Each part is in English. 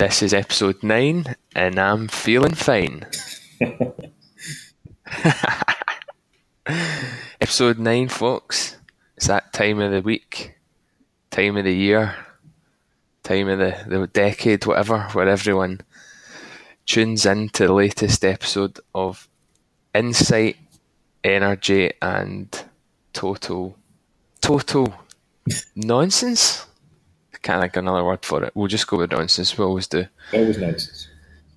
This is episode nine, and I'm feeling fine. episode nine, folks. It's that time of the week, time of the year, time of the, the decade, whatever, where everyone tunes in to the latest episode of Insight, Energy, and Total. Total nonsense? Can't think of another word for it. We'll just go with nonsense. We always do. Always nonsense.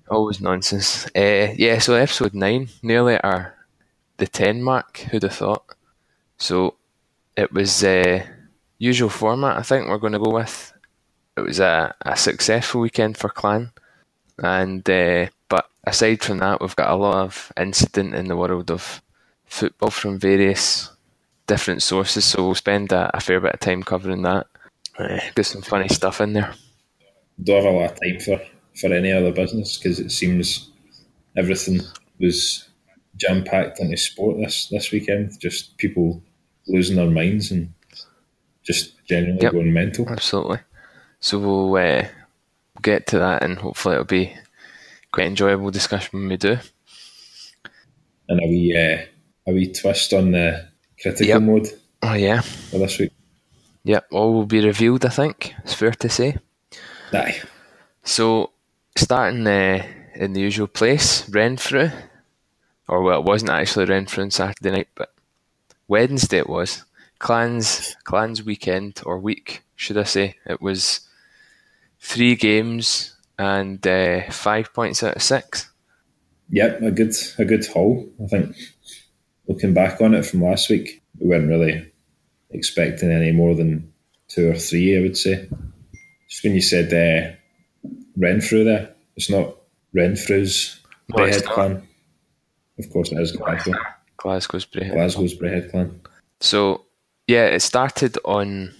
Always nonsense. Uh, yeah, so episode 9, nearly our the 10 mark. Who'd have thought? So it was uh, usual format, I think we're going to go with. It was a, a successful weekend for Clan. And uh, But aside from that, we've got a lot of incident in the world of football from various different sources. So we'll spend a, a fair bit of time covering that. Uh, got some funny stuff in there. Don't have a lot of time for, for any other business because it seems everything was jam packed into sport this, this weekend. Just people losing their minds and just generally Yep. going mental. Absolutely. So we'll uh, get to that, and hopefully it'll be quite enjoyable discussion when we do. And a wee, uh, a wee twist on the critical Yep. mode Oh yeah, for this week. Yep. All will be revealed. I think it's fair to say. Aye. So starting uh, in the usual place, Renfrew, or well, it wasn't actually Renfrew on Saturday night, but Wednesday it was. Clans Clans weekend or week, should I say? It was three games and uh, five points out of six. Yep, a good a good haul. I think looking back on it from last week, we weren't really expecting any more than two or three. I would say. Just when you said uh, Renfrew, there, it's not Renfrew's No, it's Braehead clan. Of course, it is Glasgow. Glasgow's. Glasgow's Braehead clan. So yeah, it started on,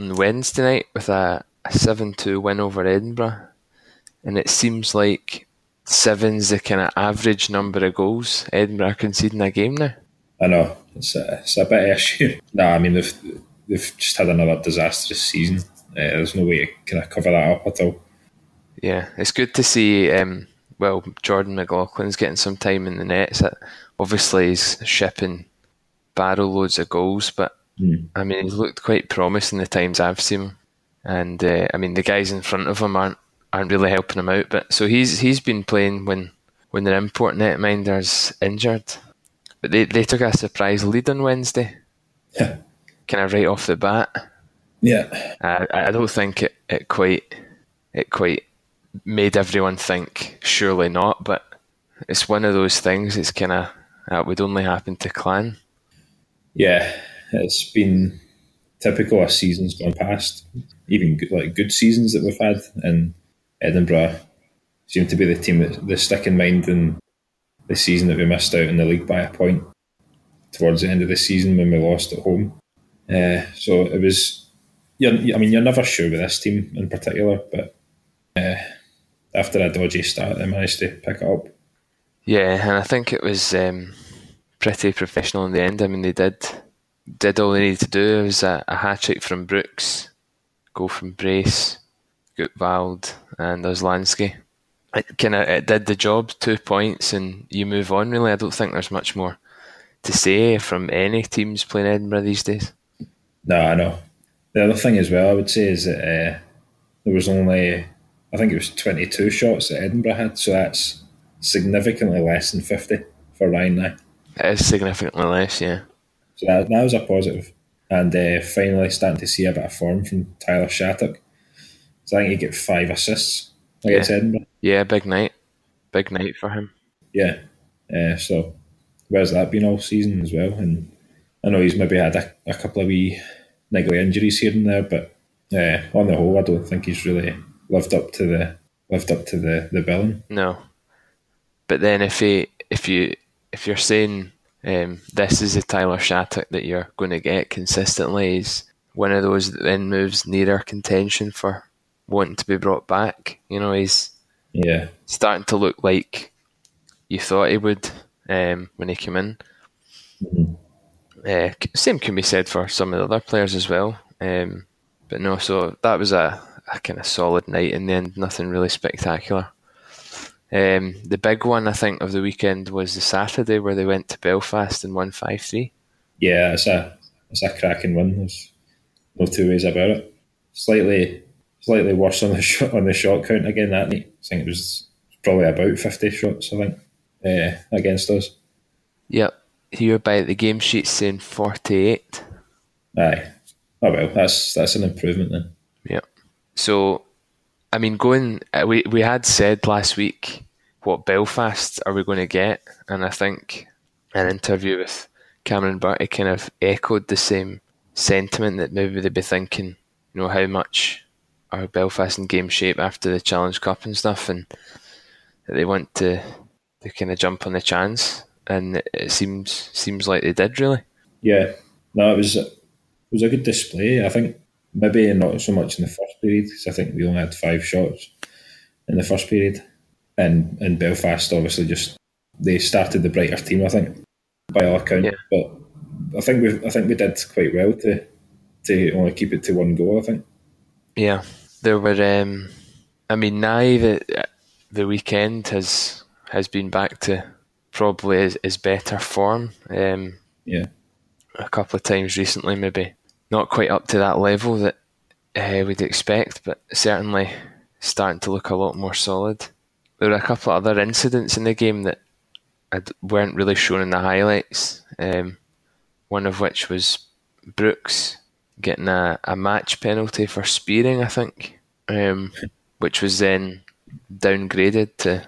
on Wednesday night with a, a seven two win over Edinburgh, and it seems like seven's the kind of average number of goals Edinburgh are conceding a game now. I know it's a, it's a bit of issue. no, I mean they've they've just had another disastrous season. Uh, there's no way to kind of cover that up at all. Yeah, it's good to see. Um, well, Jordan McLaughlin's getting some time in the nets. Obviously he's shipping barrel loads of goals, but I mean he's looked quite promising the times I've seen him. And uh, I mean the guys in front of him aren't aren't really helping him out. But so he's he's been playing when when their import netminder's injured. But they, they took a surprise lead on Wednesday, Yeah, kind of right off the bat. yeah, I, I don't think it, it quite it quite made everyone think surely not, but it's one of those things. It's kind of that would only happen to Clan. yeah. It's been typical of seasons gone past, even good, like good seasons that we've had, and Edinburgh seem to be the team that they stick in mind in the season that we missed out in the league by a point towards the end of the season when we lost at home. Uh, so it was. I mean, you're never sure with this team in particular, but uh, after a dodgy start, they managed to pick it up. Yeah, and I think it was um, pretty professional in the end. I mean, they did did all they needed to do. It was a, a hat trick from Brooks, goal from Brace, Gutwald, and Oslansky. It kind of it did the job. Two points, and you move on. Really, I don't think there's much more to say from any teams playing Edinburgh these days. No, I know. The other thing as well, I would say, is that uh, there was only, I think it was 22 shots that Edinburgh had, so that's significantly less than 50 for Ryan Nye. It is significantly less, yeah. So that, that was a positive. And uh, finally starting to see a bit of form from Tyler Shattock. So I think he get five assists against Edinburgh. Yeah, big night. Big night for him. Yeah. Uh, so where's that been all season as well? And I know he's maybe had a, a couple of wee niggly injuries here and there, but uh, on the whole, I don't think he's really lived up to the lived up to the the billing. No. But then if he, if you if you're saying um, this is the Tyler Shattock that you're going to get consistently, he's one of those that then moves nearer contention for wanting to be brought back. You know, he's Yeah, starting to look like you thought he would um, when he came in. Uh, same can be said for some of the other players as well. Um, but no, so that was a, a kind of solid night in the end. Nothing really spectacular. Um, the big one I think of the weekend was the Saturday where they went to Belfast and won five three. Yeah, it's a it's a cracking win. There's no two ways about it. Slightly slightly worse on the shot on the shot count again that night. I think it was probably about fifty shots. I think uh, against us. Yep. Here by the game sheet saying forty eight. Aye. Oh well, that's that's an improvement then. Yep. So, I mean, going uh, we we had said last week what Belfast are we going to get, and I think an interview with Cameron Bertie kind of echoed the same sentiment that maybe they'd be thinking, you know, how much are Belfast in game shape after the Challenge Cup and stuff, and that they want to to kind of jump on the chance, and it seems seems like they did really. Yeah, no, it was it was a good display. I think maybe not so much in the first period because I think we only had five shots in the first period, and and Belfast obviously just they started the brighter team. I think by all accounts, Yeah. but I think we I think we did quite well to to only keep it to one goal. I think. Yeah, there were. Um, I mean, now that the weekend has has been back to probably his, his better form. Um, Yeah, a couple of times recently, maybe not quite up to that level that uh, we'd expect, but certainly starting to look a lot more solid. There were a couple of other incidents in the game that I d- weren't really shown in the highlights. Um, one of which was Brooks getting a, a match penalty for spearing, I think, um, which was then downgraded to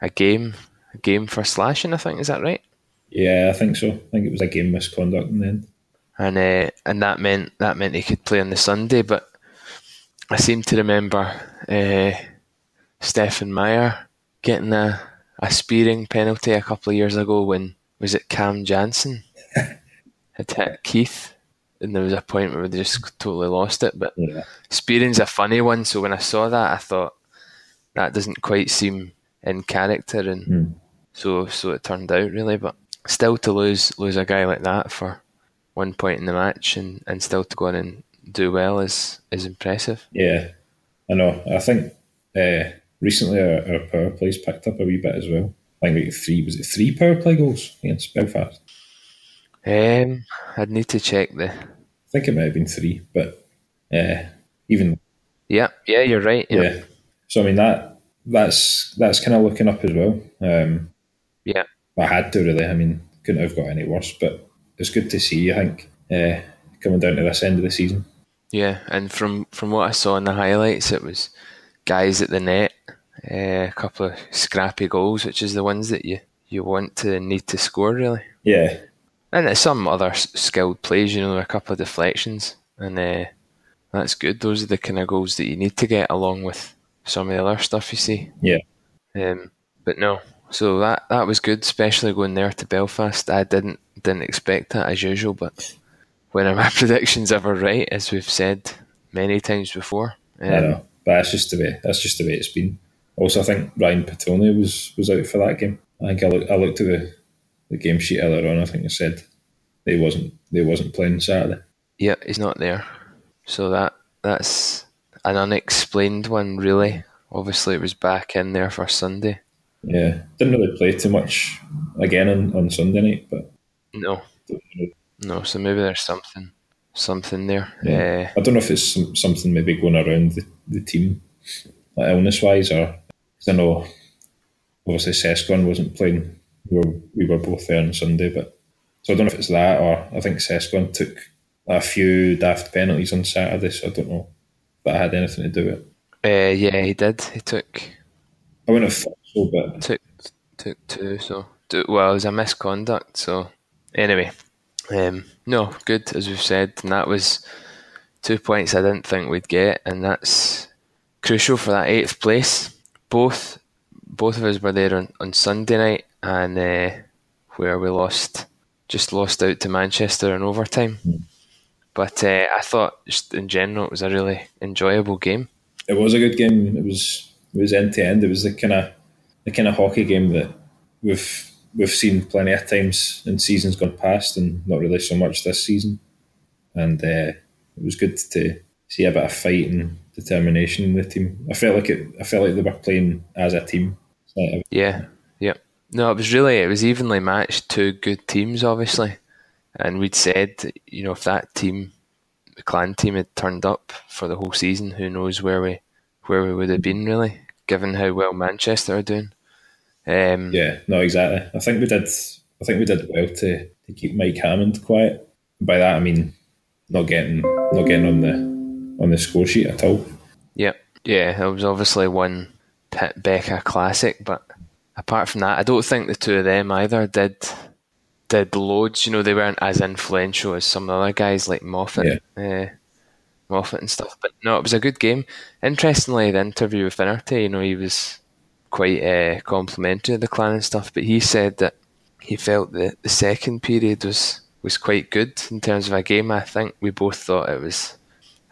a game, a game for slashing. I think is that right? yeah, I think so. I think it was a game misconduct in the end. and uh, and that meant that meant he could play on the Sunday. But I seem to remember uh, Stefan Meyer getting a, a spearing penalty a couple of years ago when was it Cam Jansen had hit Keith, and there was a point where they just totally lost it. But Yeah, spearing's a funny one, so when I saw that, I thought that doesn't quite seem in character, and Hmm. so so it turned out really. But still, to lose lose a guy like that for one point in the match, and, and still to go on and do well is is impressive. yeah, I know. I think uh, recently our, our power plays picked up a wee bit as well. I think we three. Was it three power play goals against Belfast? Um, I'd need to check the. I think it might have been three, but uh, even Yeah, yeah, you're right. yeah. Yeah, So I mean that that's that's kind of looking up as well. Um, yeah, I had to really. I mean, couldn't have got any worse, but it's good to see. I think uh, coming down to this end of the season. yeah. And from from what I saw in the highlights, it was guys at the net, uh, a couple of scrappy goals, which is the ones that you you want to need to score really. Yeah, And there's some other skilled plays, you know, a couple of deflections, and uh, that's good. Those are the kind of goals that you need to get along with some of the other stuff you see. yeah, Um, but no, so that that was good, especially going there to Belfast. I didn't didn't expect that as usual, but when are my predictions ever right, as we've said many times before? Um, I know. But that's just the way. That's just the way it's been. Also, I think Ryan Petone was was out for that game. I think I, look, I looked at the, the game sheet earlier on. I think it said they wasn't they wasn't playing Saturday. Yeah, he's not there. So that that's an unexplained one, really. Obviously, it was back in there for Sunday. Yeah, didn't really play too much again on, on Sunday night, but No, no. So maybe there's something, something there. Yeah. Uh, I don't know if it's some, something maybe going around the, the team, like illness wise, or 'cause I know obviously Sescon wasn't playing. We were we were both there on Sunday, but so I don't know if it's that or I think Sescon took a few daft penalties on Saturday, so I don't know if that had anything to do with it. uh, yeah, he did. He took I wouldn't have thought so, but took took two. So well, it was a misconduct. So anyway, um, no, good as we've said, and that was two points I didn't think we'd get, and that's crucial for that eighth place. Both both of us were there on, on Sunday night, and uh, where we lost, just lost out to Manchester in overtime. But uh, I thought, just in general, it was a really enjoyable game. it was a good game. It was it was end to end. It was the kind of the kind of hockey game that we've we've seen plenty of times in seasons gone past, and not really so much this season. And uh, it was good to see a bit of fight and determination in the team. I felt like it. I felt like they were playing as a team. Yeah. No, it was really it was evenly matched. Two good teams, obviously, and we'd said, you know, if that team, the clan team, had turned up for the whole season, who knows where we where we would have been really, given how well Manchester are doing. Um, yeah, no, exactly. I think we did. I think we did well to, to keep Mike Hammond quiet. By that I mean not getting not getting on the on the score sheet at all. Yeah, yeah, it was obviously one Pitt Beca classic, but apart from that, I don't think the two of them either did did loads. You know, they weren't as influential as some of the other guys like Moffat, yeah. uh, Moffat and stuff. But no, it was a good game. Interestingly, the interview with Finnerty, you know, he was quite uh, complimentary of the clan and stuff, but he said that he felt that the second period was was quite good in terms of a game. I think we both thought it was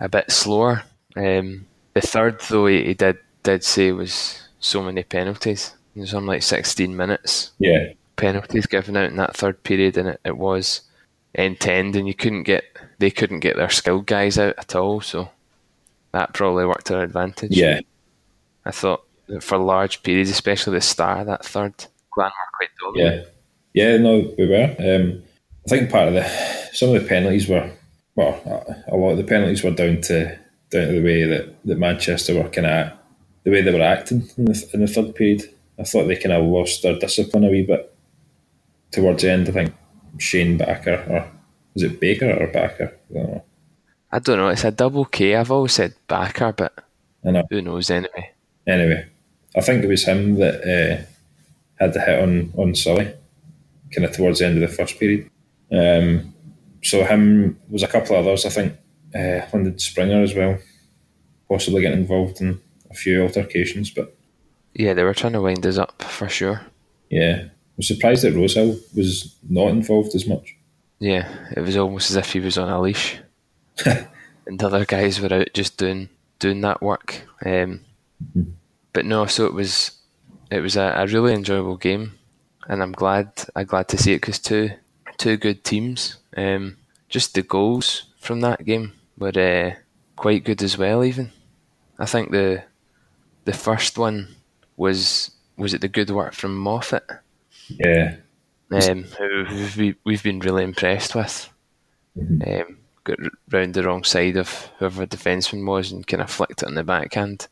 a bit slower. Um, the third, though, he, he, did did say was so many penalties. It was something like sixteen minutes. Yeah, penalties given out in that third period, and it, it was end to end, and you couldn't get they couldn't get their skilled guys out at all. So that probably worked to their advantage. Yeah, I thought for large periods, especially the start of that third, Clan were quite dominant. Yeah, yeah, no, we were. Um, I think part of the some of the penalties were well, a lot of the penalties were down to down to the way that, that Manchester were kind of the way they were acting in the, in the third period. I thought they kind of lost their discipline a wee bit towards the end. I think Shane Backer or is it Baker or Backer? I don't know. I don't know. It's a double K. I've always said Backer, but I know. who knows anyway. Anyway, I think it was him that uh, had the hit on on Sully, kind of towards the end of the first period. Um, so him was a couple of others. I think uh, Lyndon Springer as well, possibly getting involved in a few altercations. But yeah, they were trying to wind us up for sure. Yeah, I'm surprised that Rosehill was not involved as much. Yeah, it was almost as if he was on a leash, and the other guys were out just doing doing that work. Um, mm-hmm. But no, so it was it was a, a really enjoyable game, and I'm glad I'm glad to see it because two two good teams. Um, just the goals from that game were uh, quite good as well. Even I think the the first one was was it the good work from Moffat. Yeah, um, who we we've been really impressed with. Mm-hmm. Um, got round the wrong side of whoever the defenseman was and kind of flicked it on the backhand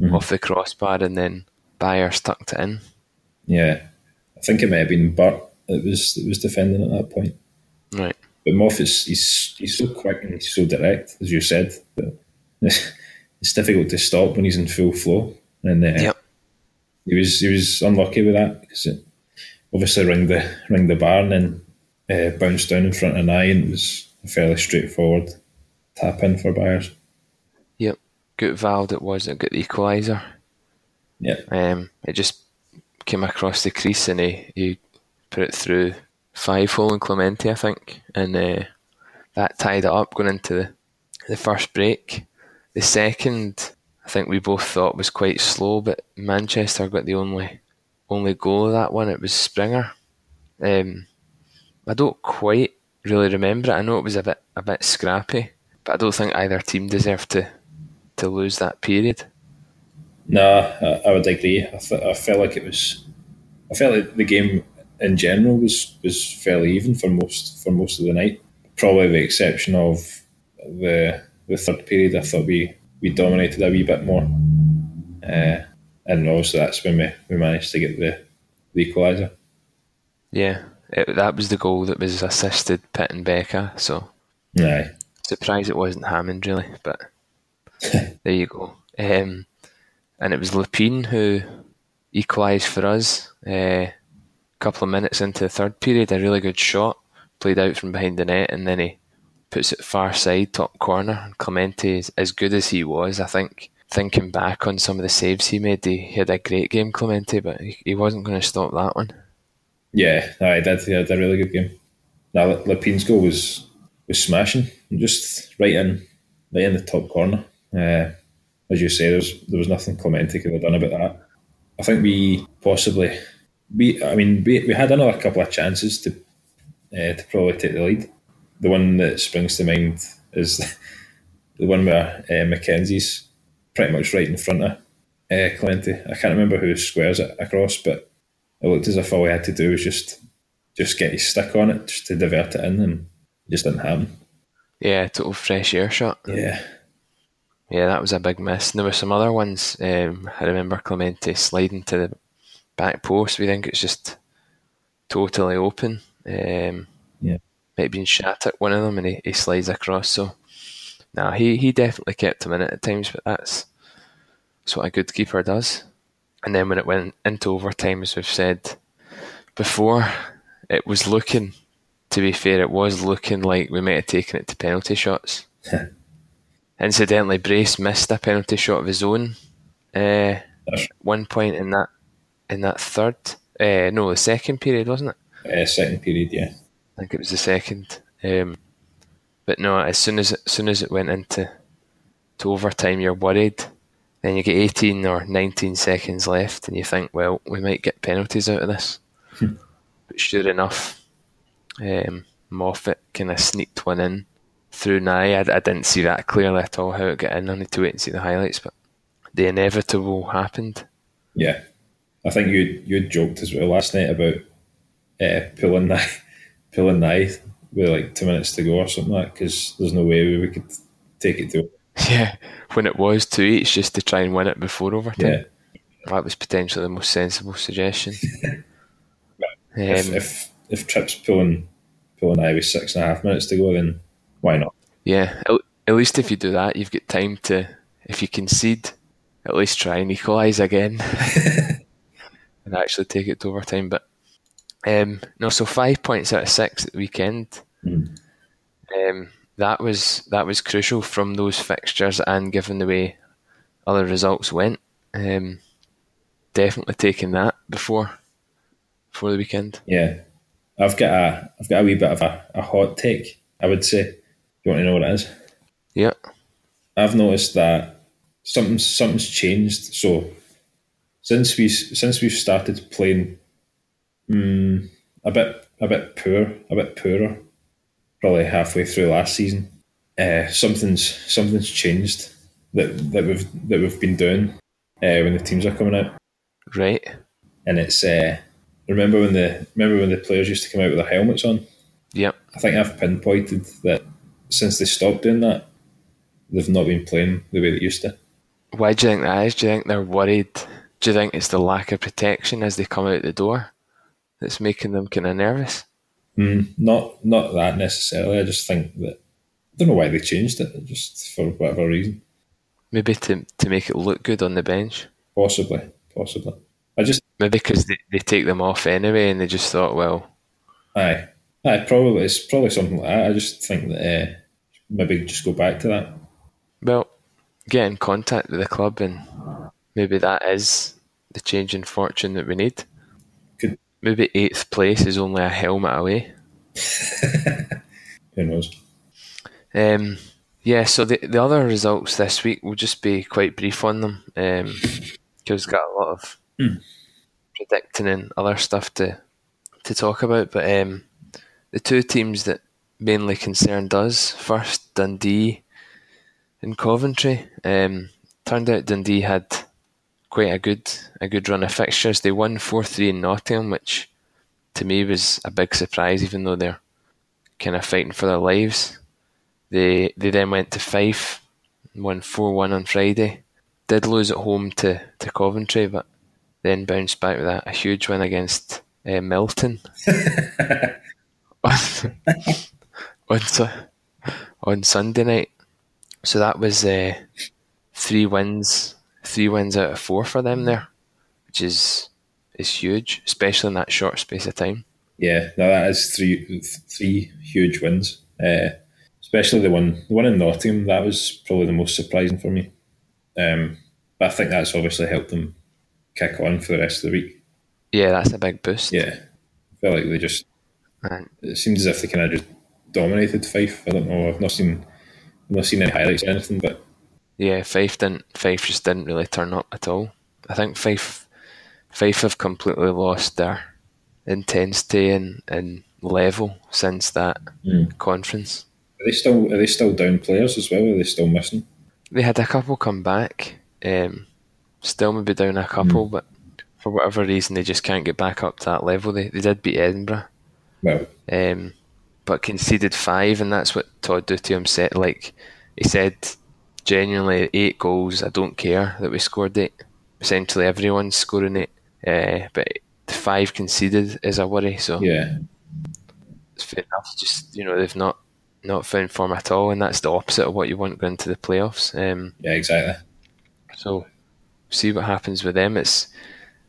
mm-hmm. off the crossbar, and then Byers tucked it in. Yeah, I think it may have been Burt that was that was defending at that point. Right. But Moffat's he's he's so quick and he's so direct, as you said. But it's difficult to stop when he's in full flow. And uh, yep. He was he was unlucky with that because it obviously rang the ring the bar and then uh, bounced down in front of an eye and it was a fairly straightforward tap in for Byers. Yep, good valve it was. It got the equaliser. Yeah. Um, it just came across the crease and he, he put it through five hole in Clemente, I think, and uh, that tied it up going into the, the first break. The second, I think we both thought was quite slow, but Manchester got the only only goal of that one. It was Springer. Um, I don't quite really remember it. I know it was a bit a bit scrappy, but I don't think either team deserved to to lose that period. No, I, I would agree. I, th- I felt like it was. I felt like the game in general was was fairly even for most for most of the night. Probably the exception of the the third period. I thought we we dominated a wee bit more, uh, and also that's when we, we managed to get the the equaliser. Yeah, it, that was the goal that was assisted Pitt and Beca. So, aye, surprised it wasn't Hammond really, but there you go. Um, and it was Lepine who equalised for us. Uh, couple of minutes into the third period, a really good shot played out from behind the net, and then he puts it far side, top corner. Clemente is as good as he was, I think. Thinking back on some of the saves he made, he had a great game, Clemente, but he wasn't going to stop that one. Yeah, I did. He had a really good game. Now, Lepine's goal was was smashing, just right in, right in the top corner. Uh, as you say, there was, there was nothing Clemente could have done about that. I think we possibly we, I mean, we, we had another couple of chances to uh, to probably take the lead. The one that springs to mind is the one where uh, McKenzie's pretty much right in front of uh, Clemente. I can't remember who squares it across, but it looked as if all he had to do was just just get his stick on it, just to divert it in, and it just didn't happen. Yeah, total fresh air shot. Yeah, Yeah, that was a big miss. And there were some other ones. Um, I remember Clemente sliding to the back post. We think it's just totally open. Um. Might have been shot at one of them and he, he slides across. So, nah, he, he definitely kept him in it at times, but that's, that's what a good keeper does. And then when it went into overtime, as we've said before, it was looking, to be fair, it was looking like we might have taken it to penalty shots. Incidentally, Brace missed a penalty shot of his own. Uh, one point in that in that third, uh, no, the second period, wasn't it? uh, second period. Yeah, I think it was the second. Um, but no, as soon as as soon as it went into to overtime, you're worried. Then you get 18 or 19 seconds left, and you think, well, we might get penalties out of this. but sure enough, um, Moffat kind of sneaked one in through Nye. I, I didn't see that clearly at all how it got in. I need to wait and see the highlights, but the inevitable happened. yeah. I think you you joked as well last night about uh, pulling Nye, pulling Nye with like two minutes to go or something like because there's no way we could take it to. Yeah, when it was two each, just to try and win it before overtime. Yeah, That was potentially the most sensible suggestion. if, Um, if if Trips pulling pulling Nye with six and a half minutes to go, then why not? yeah, at, at least if you do that, you've got time to, if you concede, at least try and equalise again and actually take it to overtime. But um, no, so five points out of six at the weekend. Mm. Um, that was that was crucial from those fixtures and given the way other results went. Um, definitely taking that before before the weekend. Yeah, I've got a I've got a wee bit of a, a hot take. I would say. You want to know what it is? Yeah. I've noticed that something something's changed. So since we since we've started playing mm, a bit a bit poor, a bit poorer, probably halfway through last season, uh, something's something's changed that that we've that we've been doing uh, when the teams are coming out, Right. and it's uh, remember when the remember when the players used to come out with their helmets on. Yep. I think I've pinpointed that since they stopped doing that, they've not been playing the way they used to. Why do you think that is? Do you think they're worried? Do you think it's the lack of protection as they come out the door that's making them kind of nervous? Mm, not not that necessarily. I just think that I don't know why they changed it. Just for whatever reason, Maybe to to make it look good on the bench. possibly, possibly. I just Maybe because they, they take them off anyway, and they just thought, well, aye, aye. Probably it's probably something like that. I just think that uh, maybe just go back to that. well, get in contact with the club, and maybe that is the change in fortune that we need. Maybe eighth place is only a helmet away. who knows? Um, yeah, so the the other results this week will just be quite brief on them because we've got a lot of predicting and other stuff to to talk about. But um, the two teams that mainly concerned us first, Dundee and Coventry. Um, turned out Dundee had quite a good a good run of fixtures. They won four three in Nottingham, which to me was a big surprise, even though they're kind of fighting for their lives. They they then went to Fife, won four one on Friday. Did lose at home to, to Coventry, but then bounced back with a, a huge win against uh, Milton on, on, on Sunday night. So that was uh, three wins, three wins out of four for them there, which is is huge, especially in that short space of time. Yeah, no, that is three three huge wins. Uh, especially the one the one in Nottingham. That was probably the most surprising for me. Um, but I think that's obviously helped them kick on for the rest of the week. Yeah, that's a big boost. Yeah, I feel like they just. It seemed as if they kind of just dominated Fife. I don't know. I've not seen, I've not seen any highlights or anything, but Yeah, Fife didn't. Fife just didn't really turn up at all. I think Fife, Fife have completely lost their intensity and, and level since that conference. are they still are they still down players as well? Are they still missing? They had a couple come back. Um, still maybe down a couple, but for whatever reason they just can't get back up to that level. They they did beat Edinburgh, Well, um, but conceded five, and that's what Todd Dutiaume said. Like he said, genuinely eight goals. I don't care that we scored eight. Essentially everyone's scoring it, uh, but the five conceded is a worry. So yeah, it's fair enough. Just you know they've not not found form at all, and that's the opposite of what you want going to the playoffs. Um, yeah, exactly. so see what happens with them. It's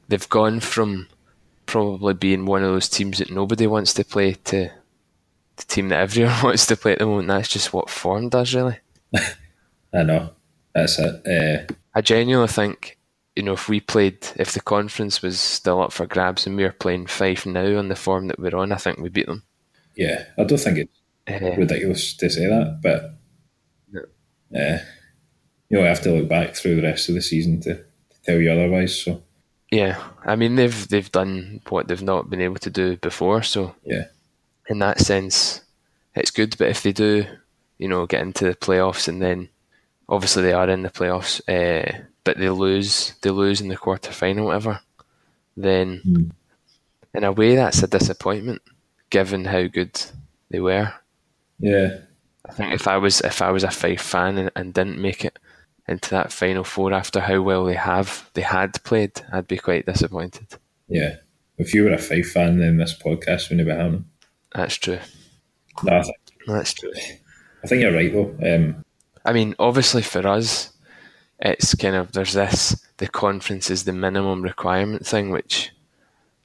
they've gone from probably being one of those teams that nobody wants to play to the team that everyone wants to play at the moment. That's just what form does, really. I know. That's it. Uh, I genuinely think, you know, if we played, if the conference was still up for grabs and we were playing Fife now on the form that we're on, I think we beat them. yeah, I don't think it's Uh, ridiculous to say that, but No. uh, you know, I have to look back through the rest of the season to, to tell you otherwise. So yeah, I mean they've they've done what they've not been able to do before, so yeah, in that sense, it's good. But if they do, you know, get into the playoffs and then obviously they are in the playoffs, uh, but they lose, they lose in the quarter final, whatever, then Mm. in a way that's a disappointment, given how good they were. yeah, I think if I was if I was a Fife fan and, and didn't make it into that final four after how well they have they had played, I'd be quite disappointed. yeah. If you were a Fife fan, then this podcast wouldn't be happening. That's true. No, I, th- That's true. I think you're right though. Um, I mean, obviously for us, it's kind of there's this the conference is the minimum requirement thing, which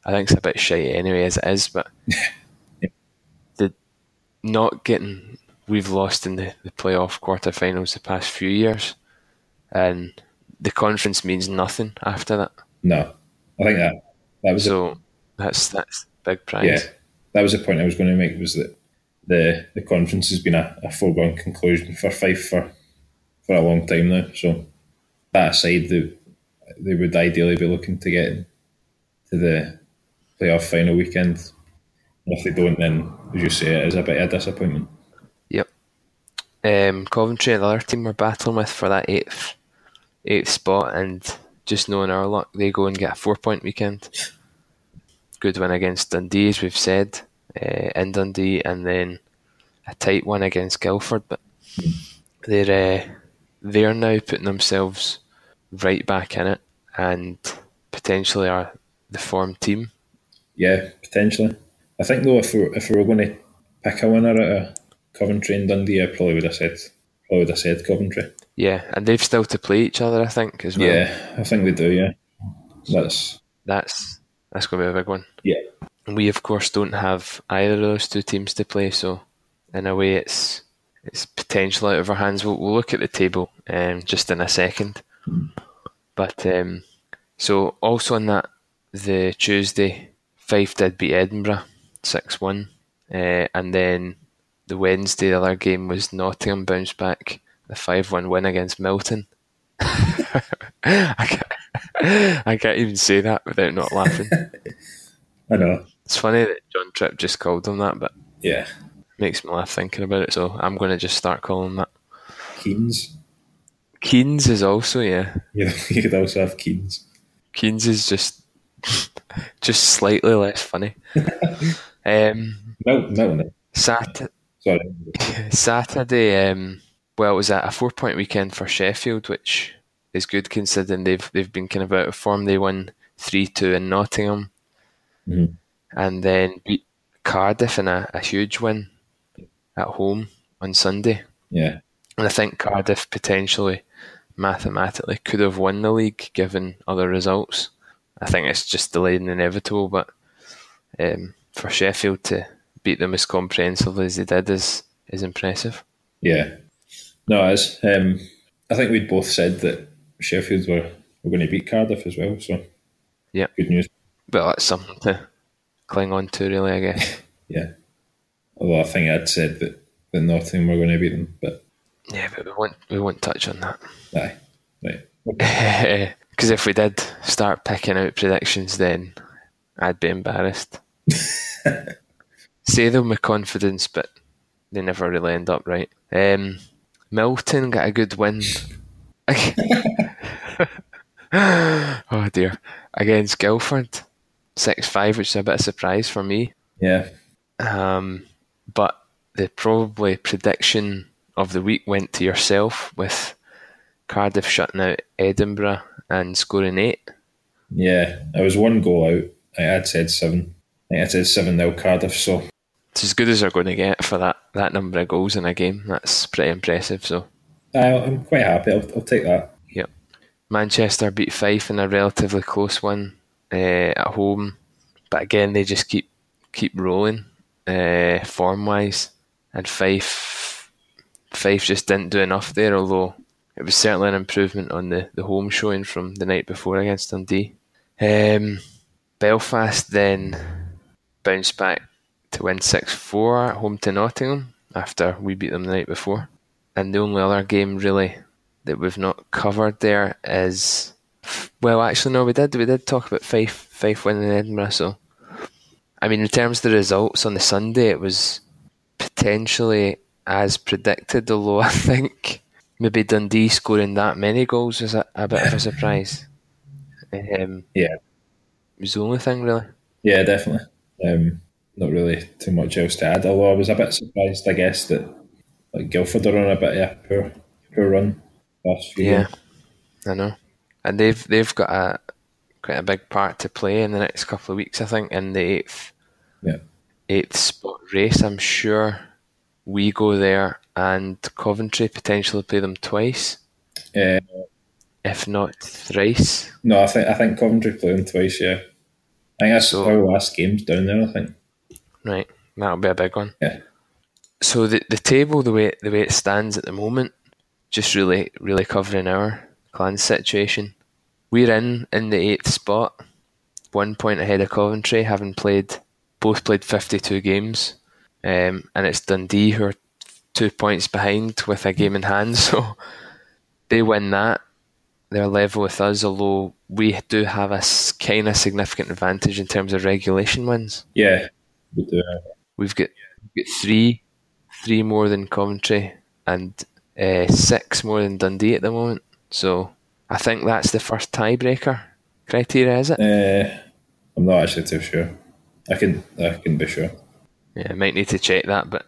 I think is a bit shite anyway as it is. But the not getting we've lost in the, the playoff quarterfinals the past few years, and the conference means nothing after that. no, I think that that was a So that's that's big prize. Yeah, that was the point I was going to make. Was that the the conference has been a, a foregone conclusion for Fife for for a long time now. So that aside, they they would ideally be looking to get to the playoff final weekend. And if they don't, then as you say, it is a bit of a disappointment. Yep. Um, Coventry, the other team we're battling with for that eighth eighth spot, and just knowing our luck, they go and get a four point weekend. Good win against Dundee, as we've said, uh, in Dundee, and then a tight one against Guildford. But they're uh, they're now putting themselves right back in it, and potentially are the form team. Yeah, potentially. I think though, if we if we were going to pick a winner out of Coventry and Dundee, I probably would have said probably would have said Coventry. Yeah, and they've still to play each other, I think, as well. Yeah, I think they do. Yeah, that's That's that's going to be a big one. yeah. We, of course, don't have either of those two teams to play, so in a way, it's it's potential out of our hands. We'll, we'll look at the table um, just in a second. But um, so also on that, the Tuesday, Fife did beat Edinburgh six one, uh, and then the Wednesday, the other game was Nottingham bounced back the five one win against Milton. I can't, I can't even say that without not laughing. I know. It's funny that John Tripp just called them that, but Yeah, makes me laugh thinking about it. So I'm going to just start calling that. Keens. Keynes is also yeah. You, know, you could also have Keens. Keynes is just just slightly less funny. um, no. Milton. Sat- Sorry. Saturday, um, well, it was at a four point weekend for Sheffield, which is good considering they've they've been kind of out of form. They won three two in Nottingham, Mhm. and then beat Cardiff in a, a huge win at home on Sunday. Yeah, And I think Cardiff potentially, mathematically, could have won the league given other results. I think it's just delayed and inevitable, but um, for Sheffield to beat them as comprehensively as they did is is impressive. yeah. No, it is. Um, I think we'd both said that Sheffield were, were going to beat Cardiff as well. So Yeah. good news. But that's something to cling on to, really, I guess. Yeah. Although I think I'd said that, that Nottingham were going to beat them, but yeah, but we won't we won't touch on that. aye, right. Because if we did start picking out predictions, then I'd be embarrassed. Say them with confidence, but they never really end up right. Um, Milton got a good win. oh dear. Against Guildford, 6 5, which is a bit of a surprise for me. Yeah. Um, but the probably prediction of the week went to yourself with Cardiff shutting out Edinburgh and scoring eight. Yeah, I was one goal out. I had said seven. I think I said seven nil Cardiff. So it's as good as they're going to get for that, that number of goals in a game. That's pretty impressive. So I'm quite happy. I'll, I'll take that. Yep. Manchester beat Fife in a relatively close one uh, at home, but again they just keep keep rolling uh, form wise, and Fife Fife just didn't do enough there. Although it was certainly an improvement on the, the home showing from the night before against Dundee. Um, Belfast then bounced back to win 6 4 at home to Nottingham after we beat them the night before. And the only other game really that we've not covered there is well, actually, no, we did. We did talk about Fife, Fife winning Edinburgh. So, I mean, in terms of the results on the Sunday, it was potentially as predicted. Although I think maybe Dundee scoring that many goals was a, a bit of a surprise. Um, yeah, it was the only thing really. Yeah, definitely. Um, not really too much else to add. Although I was a bit surprised, I guess that like Guildford are on a bit of a poor, poor run last few. Yeah, I know, and they've they've got a quite a big part to play in the next couple of weeks. I think in the eighth, yeah, eighth spot race. I'm sure we go there and Coventry potentially play them twice. Uh, if not thrice. No, I think I think Coventry play them twice. Yeah, I think that's so, our last game's down there. I think. Right, that'll be a big one. Yeah. So the the table, the way the way it stands at the moment, just really really covering our clan situation. We're in in the eighth spot, one point ahead of Coventry, having played both played fifty two games, um, and it's Dundee who are two points behind with a game in hand. So they win that, they're level with us. Although we do have a kind of significant advantage in terms of regulation wins. Yeah, we do. We've got, we've got three, three more than Coventry, and uh, six more than Dundee at the moment. So I think that's the first tiebreaker criteria, is it? Uh, I'm not actually too sure. I can I can be sure. Yeah, I might need to check that, but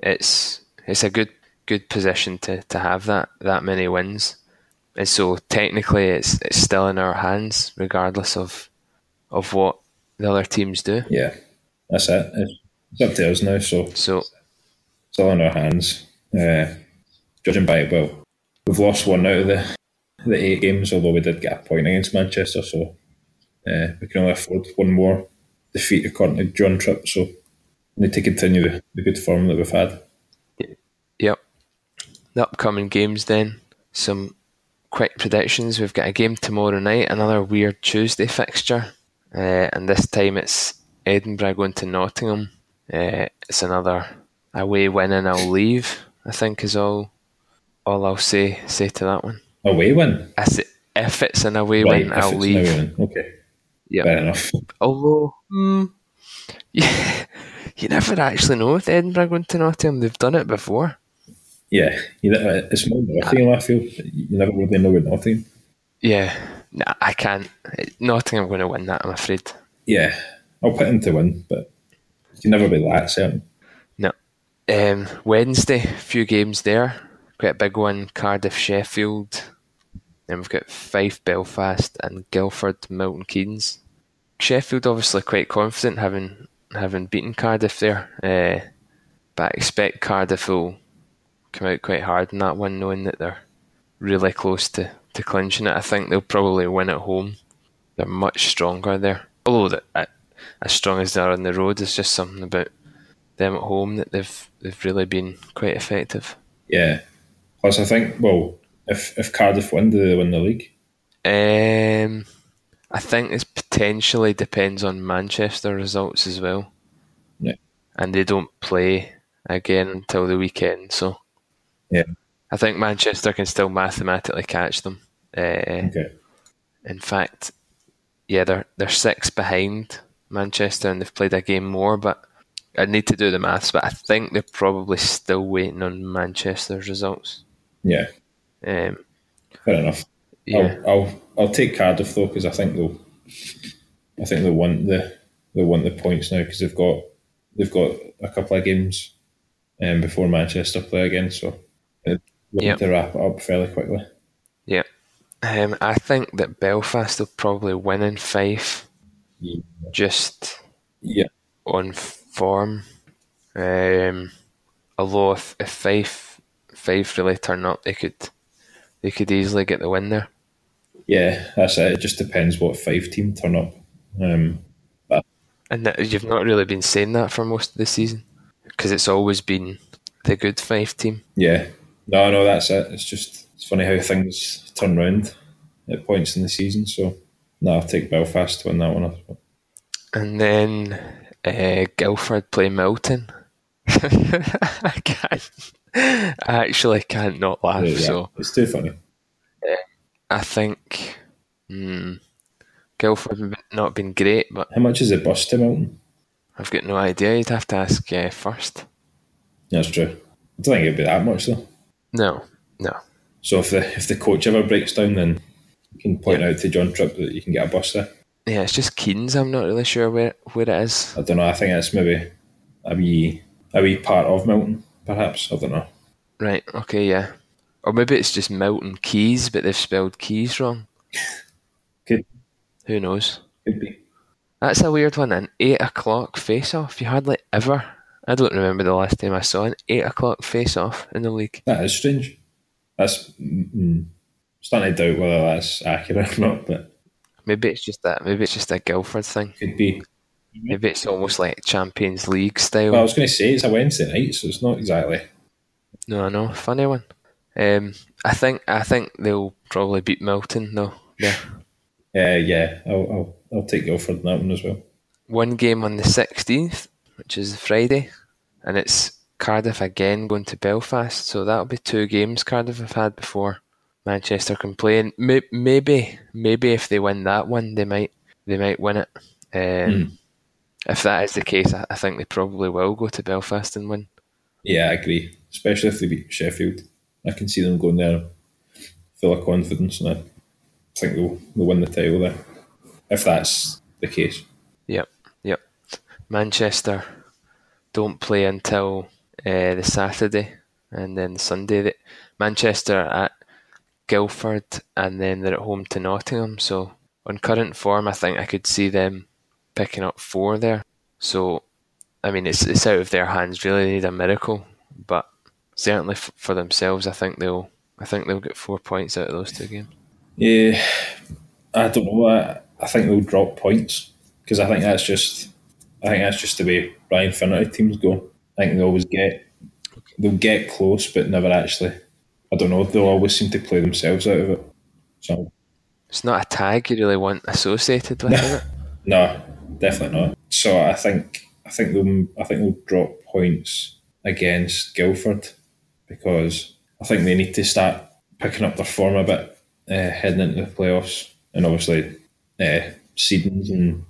it's it's a good good position to, to have that that many wins. And so technically it's it's still in our hands regardless of of what the other teams do. Yeah. That's it. It's up to us now, so so it's all in our hands. Uh, judging by it, well, we've lost one out of the the eight games, although we did get a point against Manchester, so uh, we can only afford one more defeat according to John Tripp. So we need to continue the, the good form that we've had. Yep. The upcoming games then. Some quick predictions. We've got a game tomorrow night, another weird Tuesday fixture. Uh, and this time it's Edinburgh going to Nottingham. Uh, it's another away win and I'll leave, I think is all all I'll say say to that one. Away win? I say, if it's an away right, win, I'll leave. Win. Okay. Yeah. Fair enough. Although, mm, yeah, you never actually know with Edinburgh going to Nottingham. They've done it before. Yeah, you know, it's more Nottingham. I feel you never really know with Nottingham. Yeah, nah, I can't. Nottingham going to win that. I'm afraid. Yeah, I'll put him to win, but you can never be that certain. No. Um, Wednesday, few games there. Quite a big one. Cardiff, Sheffield. Then we've got Fife, Belfast, and Guildford, Milton Keynes. Sheffield obviously quite confident having having beaten Cardiff there, uh, but I expect Cardiff will come out quite hard in that one, knowing that they're really close to, to clinching it. I think they'll probably win at home. They're much stronger there. Although uh, as strong as they are on the road, there's just something about them at home that they've they've really been quite effective. Yeah. Plus, I think well, if if Cardiff win, do they win the league? Um, I think this potentially depends on Manchester results as well. Yeah. And they don't play again until the weekend, so yeah. I think Manchester can still mathematically catch them. Uh, okay. In fact, yeah, they're they're six behind Manchester and they've played a game more, but I need to do the maths, but I think they're probably still waiting on Manchester's results. Yeah. Um, Fair enough. Yeah. I'll, I'll I'll take Cardiff though because I think they'll I think they'll want the they want the points now because they've got they've got a couple of games um, before Manchester play again, so they Yep. to wrap it up fairly quickly. Yeah. Um, I think that Belfast will probably win in five, Yeah, just yeah, on form. Um, although if, if Fife Fife really turn up, they could they could easily get the win there. yeah, that's it. It just depends what Fife team turn up. Um, but And that, you've not really been saying that for most of the season because it's always been the good Fife team. yeah, no, no, that's it. It's just it's funny how things turn round at points in the season. So no, I'll take Belfast to win that one. And then uh, Guildford play Milton. I can't. I actually can't not laugh. Yeah, So it's too funny. I think Guildford have not been great, but How much is the bus to Milton? I've got no idea. You'd have to ask uh, first. That's true. I don't think it'd be that much though. No, no. So if the if the coach ever breaks down, then you can point out to John Tripp that you can get a bus there. Yeah, it's just Keynes. I'm not really sure where where it is. I don't know. I think it's maybe a wee a wee part of Milton, perhaps. I don't know. Right. Okay. Yeah. Or maybe it's just Milton Keys, but they've spelled Keys wrong. Could Who knows? could be. That's a weird one. An eight o'clock face off. You hardly ever. I don't remember the last time I saw an eight o'clock face off in the league. That is strange. That's mm, starting to doubt whether that's accurate or not, but Maybe it's just that. Maybe it's just a Guildford thing. could be. Maybe it's almost like Champions League style. Well, I was going to say it's a Wednesday night, so it's not exactly. No, I know. Funny one. Um, I think I think they'll probably beat Milton though. Yeah. Uh, yeah, I'll, I'll I'll take Guildford in that one as well. One game on the sixteenth, which is Friday, and it's Cardiff again going to Belfast. So that'll be two games Cardiff have had before Manchester can play. And maybe maybe if they win that one, they might they might win it. Um, If that is the case, I, I think they probably will go to Belfast and win. Yeah, I agree. Especially if they beat Sheffield, I can see them going there full of confidence, and I think they'll, they'll win the title there. If that's the case, Yep, yep. Manchester don't play until uh, the Saturday and then the Sunday. That Manchester at Guildford and then they're at home to Nottingham. So on current form, I think I could see them picking up four there. So I mean, it's it's out of their hands. Really, they need a miracle, but certainly f- for themselves, I think they'll I think they'll get four points out of those two games. yeah, I don't know. I, I think they'll drop points because I think that's just I think that's just the way Ryan Finnigan teams go. I think they always get they'll get close, but never actually. I don't know. They'll always seem to play themselves out of it. So It's not a tag you really want associated with, is it? No, definitely not. So I think I think they'll I think they'll drop points against Guildford because I think they need to start picking up their form a bit uh, heading into the playoffs, and obviously uh, seedings and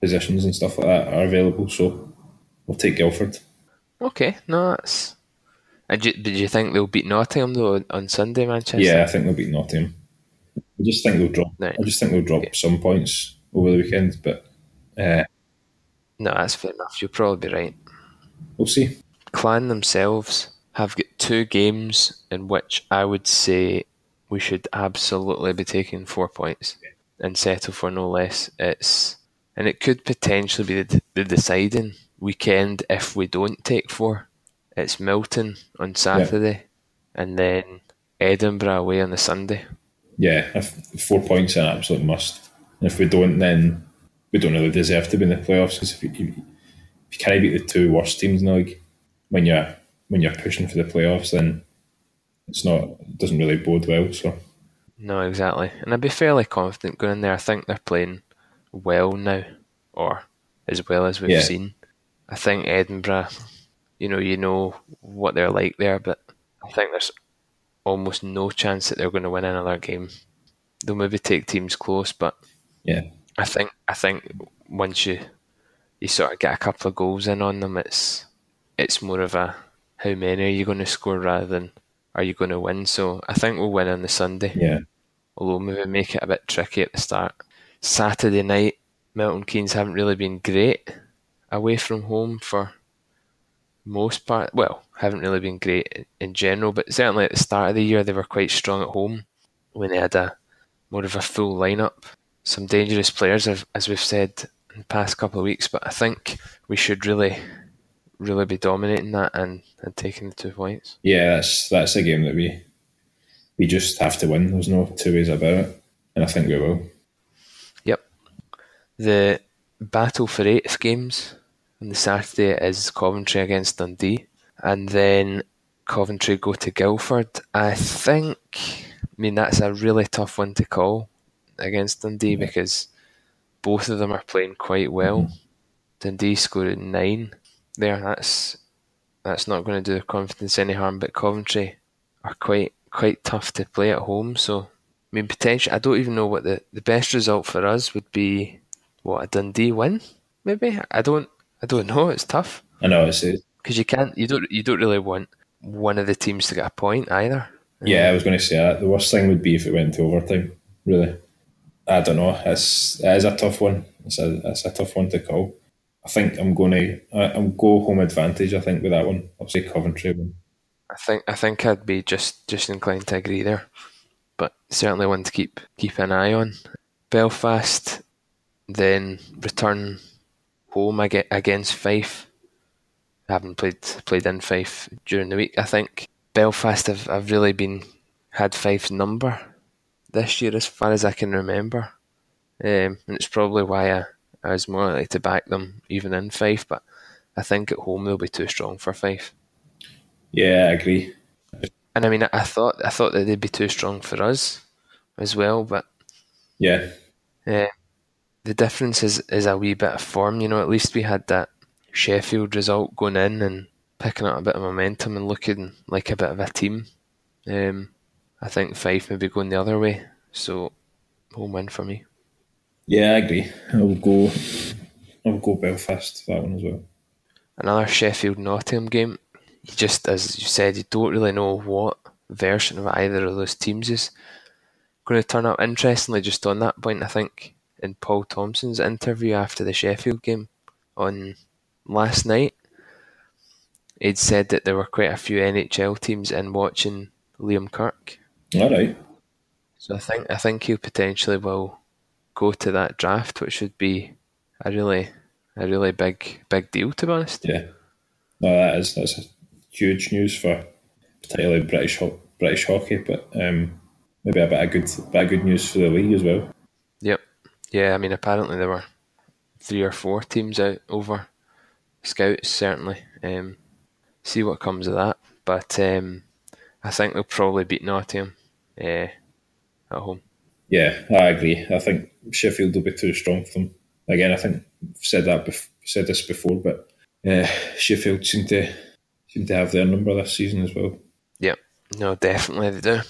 positions and stuff like that are available. So we'll take Guildford. Okay, no, that's. And did you think they'll beat Nottingham though on- Sunday, Manchester? Yeah, I think they'll beat Nottingham. I just think they'll drop. Right. I just think they'll drop some points over the weekend, but uh, No, that's fair enough. You'll probably be right. we'll see. Clan themselves have got two games in which I would say we should absolutely be taking four points and settle for no less. It's and it could potentially be the, the deciding weekend if we don't take four. It's Milton on Saturday, and then Edinburgh away on the Sunday. yeah, if four points are an absolute must. And if we don't, then we don't really deserve to be in the playoffs because if you, if you can't beat the two worst teams in the league when you're when you're pushing for the playoffs, then it's not it doesn't really bode well. So No, exactly. And I'd be fairly confident going in there. I think they're playing well now, or as well as we've Yeah. seen. I think Edinburgh, you know, you know what they're like there, but I think there's almost no chance that they're going to win another game. They'll maybe take teams close, but yeah, I think I think once you you sort of get a couple of goals in on them, it's it's more of a how many are you going to score rather than are you going to win. So I think we'll win on the Sunday yeah, although maybe make it a bit tricky at the start. Saturday night, Milton Keynes haven't really been great away from home for most part. Well, haven't really been great in general, but certainly at the start of the year they were quite strong at home when they had a more of a full lineup. Some dangerous players, as we've said in the past couple of weeks, but I think we should really, really be dominating that and, and taking the two points. Yeah, that's that's a game that we we just have to win. There's no two ways about it, and I think we will. Yep. The battle for eighth games on the Saturday is Coventry against Dundee, and then Coventry go to Guildford. I think, I mean, that's a really tough one to call against Dundee yeah. because both of them are playing quite well. Mm-hmm. Dundee scored nine there. That's that's not going to do the confidence any harm. But Coventry are quite quite tough to play at home. So I mean, potentially, I don't even know what the, the best result for us would be. What a Dundee win, maybe. I don't I don't know. It's tough. I know it's because you can't. You don't. You don't really want one of the teams to get a point either. Yeah, I was going to say that. The worst thing would be if it went to overtime. Really, I don't know. It's it is a tough one. It's a it's a tough one to call. I think I'm going to I'm go home advantage. I think with that one, I'll say Coventry win. I think I think I'd be just just inclined to agree there, but certainly one to keep keep an eye on. Belfast then return home against Fife. I haven't played played in Fife during the week. I think Belfast have, have really been had Fife's number this year, as far as I can remember, um, and it's probably why I, I was more likely to back them even in Fife. But I think at home they'll be too strong for Fife. Yeah, I agree. And I mean, I thought I thought that they'd be too strong for us as well, but yeah, yeah the difference is, is a wee bit of form. You know, at least we had that Sheffield result going in and picking up a bit of momentum and looking like a bit of a team. Um, I think Fife maybe going the other way. So home win for me. Yeah, I agree. I'll go. I'll go Belfast for that one as well. Another Sheffield Nottingham game. You just as you said, you don't really know what version of either of those teams is going to turn up. Interestingly, just on that point, I think in Paul Thompson's interview after the Sheffield game on last night, he'd said that there were quite a few NHL teams in watching Liam Kirk. All right. So I think I think he potentially will go to that draft, which would be a really a really big big deal to be honest. Yeah. No, that is that's huge news for particularly British British hockey, but um, maybe a bit of good bit of good news for the league as well. Yep. Yeah, I mean, apparently there were three or four teams out over scouts. Certainly, um, see what comes of that. But um, I think they'll probably beat Nottingham uh, at home. Yeah, I agree. I think Sheffield will be too strong for them. Again, I think I've said that bef- said this before, but uh, Sheffield seem to seem to have their number this season as well. Yep, no, definitely they do.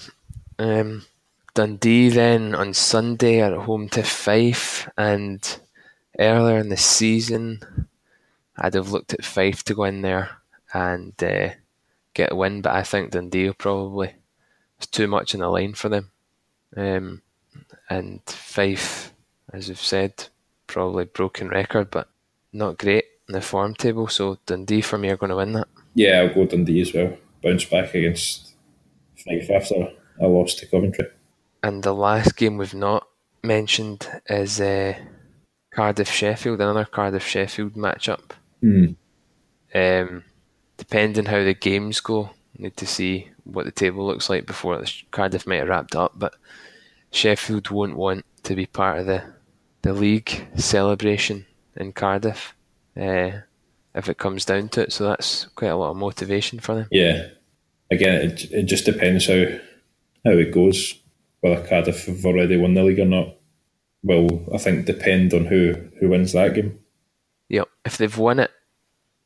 Um, Dundee then on Sunday are at home to Fife, and earlier in the season, I'd have looked at Fife to go in there and uh, get a win, but I think Dundee will probably it's too much in the line for them. Um, and Fife, as we've said, probably broken record, but not great in the form table. So Dundee for me are going to win that. Yeah, I'll go Dundee as well. Bounce back against Fife after a loss to Coventry. And the last game we've not mentioned is uh, Cardiff Sheffield, another Cardiff Sheffield matchup. Mm. Um, depending how the games go, need to see what the table looks like before the Cardiff might have wrapped up. But Sheffield won't want to be part of the the league celebration in Cardiff uh, if it comes down to it. So that's quite a lot of motivation for them. Yeah. Again, it, it just depends how how it goes whether Cardiff have already won the league or not will, I think, depend on who, who wins that game. Yeah, If they've won it,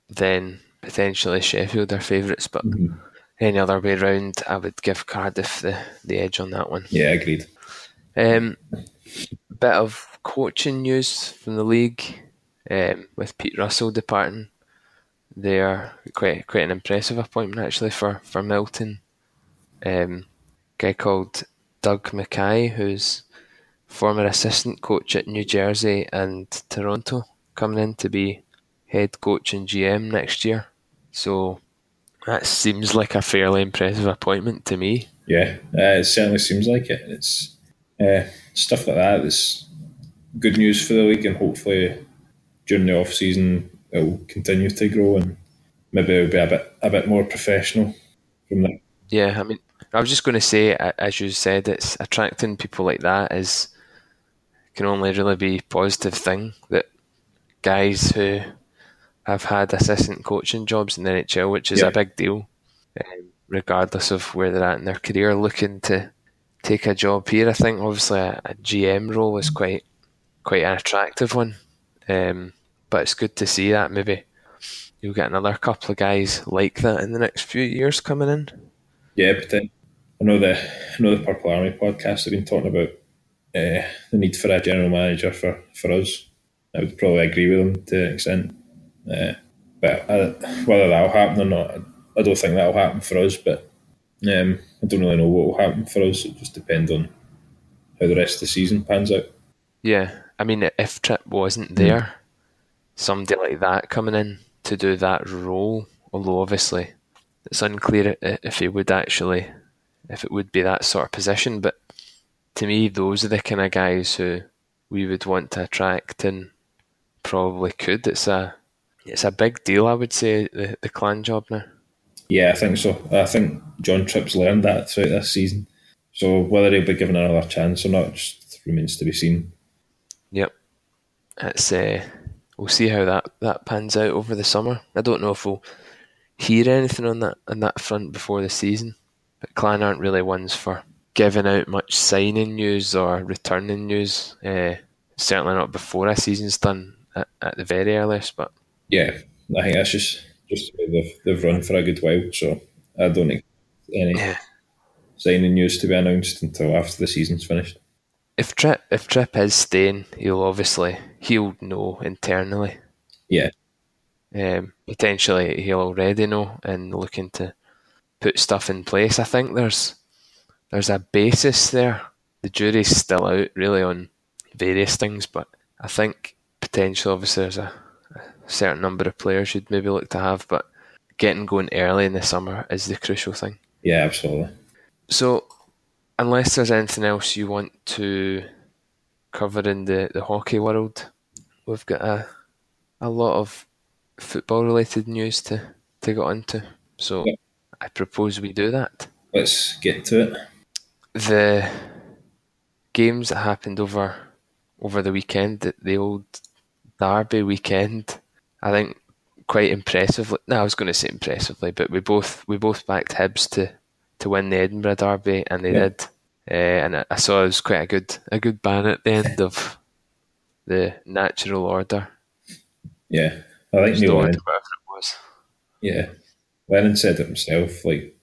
then potentially Sheffield are favourites, but mm-hmm. Any other way round, I would give Cardiff the, the edge on that one. Yeah, agreed. Um, bit of coaching news from the league um, with Pete Russell departing. They are quite quite an impressive appointment actually for for Milton. Um, guy called Doug Mackay, who's former assistant coach at New Jersey and Toronto, coming in to be head coach and GM next year. So that seems like a fairly impressive appointment to me. Yeah, uh, it certainly seems like it. It's uh, stuff like that. It's good news for the league, and hopefully during the off season it will continue to grow and maybe it'll be a bit a bit more professional from there. Yeah, I mean, I was just going to say, as you said, it's attracting people like that is can only really be a positive thing that guys who have had assistant coaching jobs in the NHL, which is yeah. a big deal, um, regardless of where they're at in their career, looking to take a job here. I think obviously a, a GM role is quite quite an attractive one, um, but it's good to see that maybe you'll get another couple of guys like that in the next few years coming in. Yeah, but then I know the I know the Purple Army podcast have been talking about uh, the need for a general manager for, for us. I would probably agree with them to an extent. Uh, but I, whether that'll happen or not, I don't think that'll happen for us. But um, I don't really know what will happen for us. It just depends on how the rest of the season pans out. Yeah, I mean, if Tripp wasn't hmm. there, somebody like that coming in to do that role, although obviously it's unclear if he would actually, if it would be that sort of position. But to me, those are the kind of guys who we would want to attract and probably could. It's a it's a big deal, I would say, the, the clan job now. Yeah, I think so. I think John Tripp's learned that throughout this season. So whether he'll be given another chance or not just remains to be seen. Yep. It's uh, we'll see how that, that pans out over the summer. I don't know if we'll hear anything on that on that front before the season. But Clan aren't really ones for giving out much signing news or returning news. Uh, certainly not before a season's done at, at, the very earliest. But yeah, I think that's just just the they've, they've run for a good while. So I don't think any yeah. signing news to be announced until after the season's finished if Tripp if Tripp is staying, he'll obviously he'll know internally. Yeah. Um, potentially he'll already know and looking to put stuff in place. I think there's there's a basis there. The jury's still out really on various things, but I think potentially obviously there's a certain number of players you'd maybe look to have, but getting going early in the summer is the crucial thing. Yeah, absolutely. So unless there's anything else you want to cover in the, the hockey world, we've got a a lot of football related news to, to get onto. So yeah. I propose we do that. Let's get to it. The games that happened over over the weekend, the, the old Derby weekend, I think quite impressively. No, I was going to say impressively, but we both we both backed Hibs to to win the Edinburgh Derby, and they yeah. did. Uh, and I saw it was quite a good a good ban at the end of the natural order. Yeah, I think Neil Lennon, was. Yeah, Lennon said it himself. Like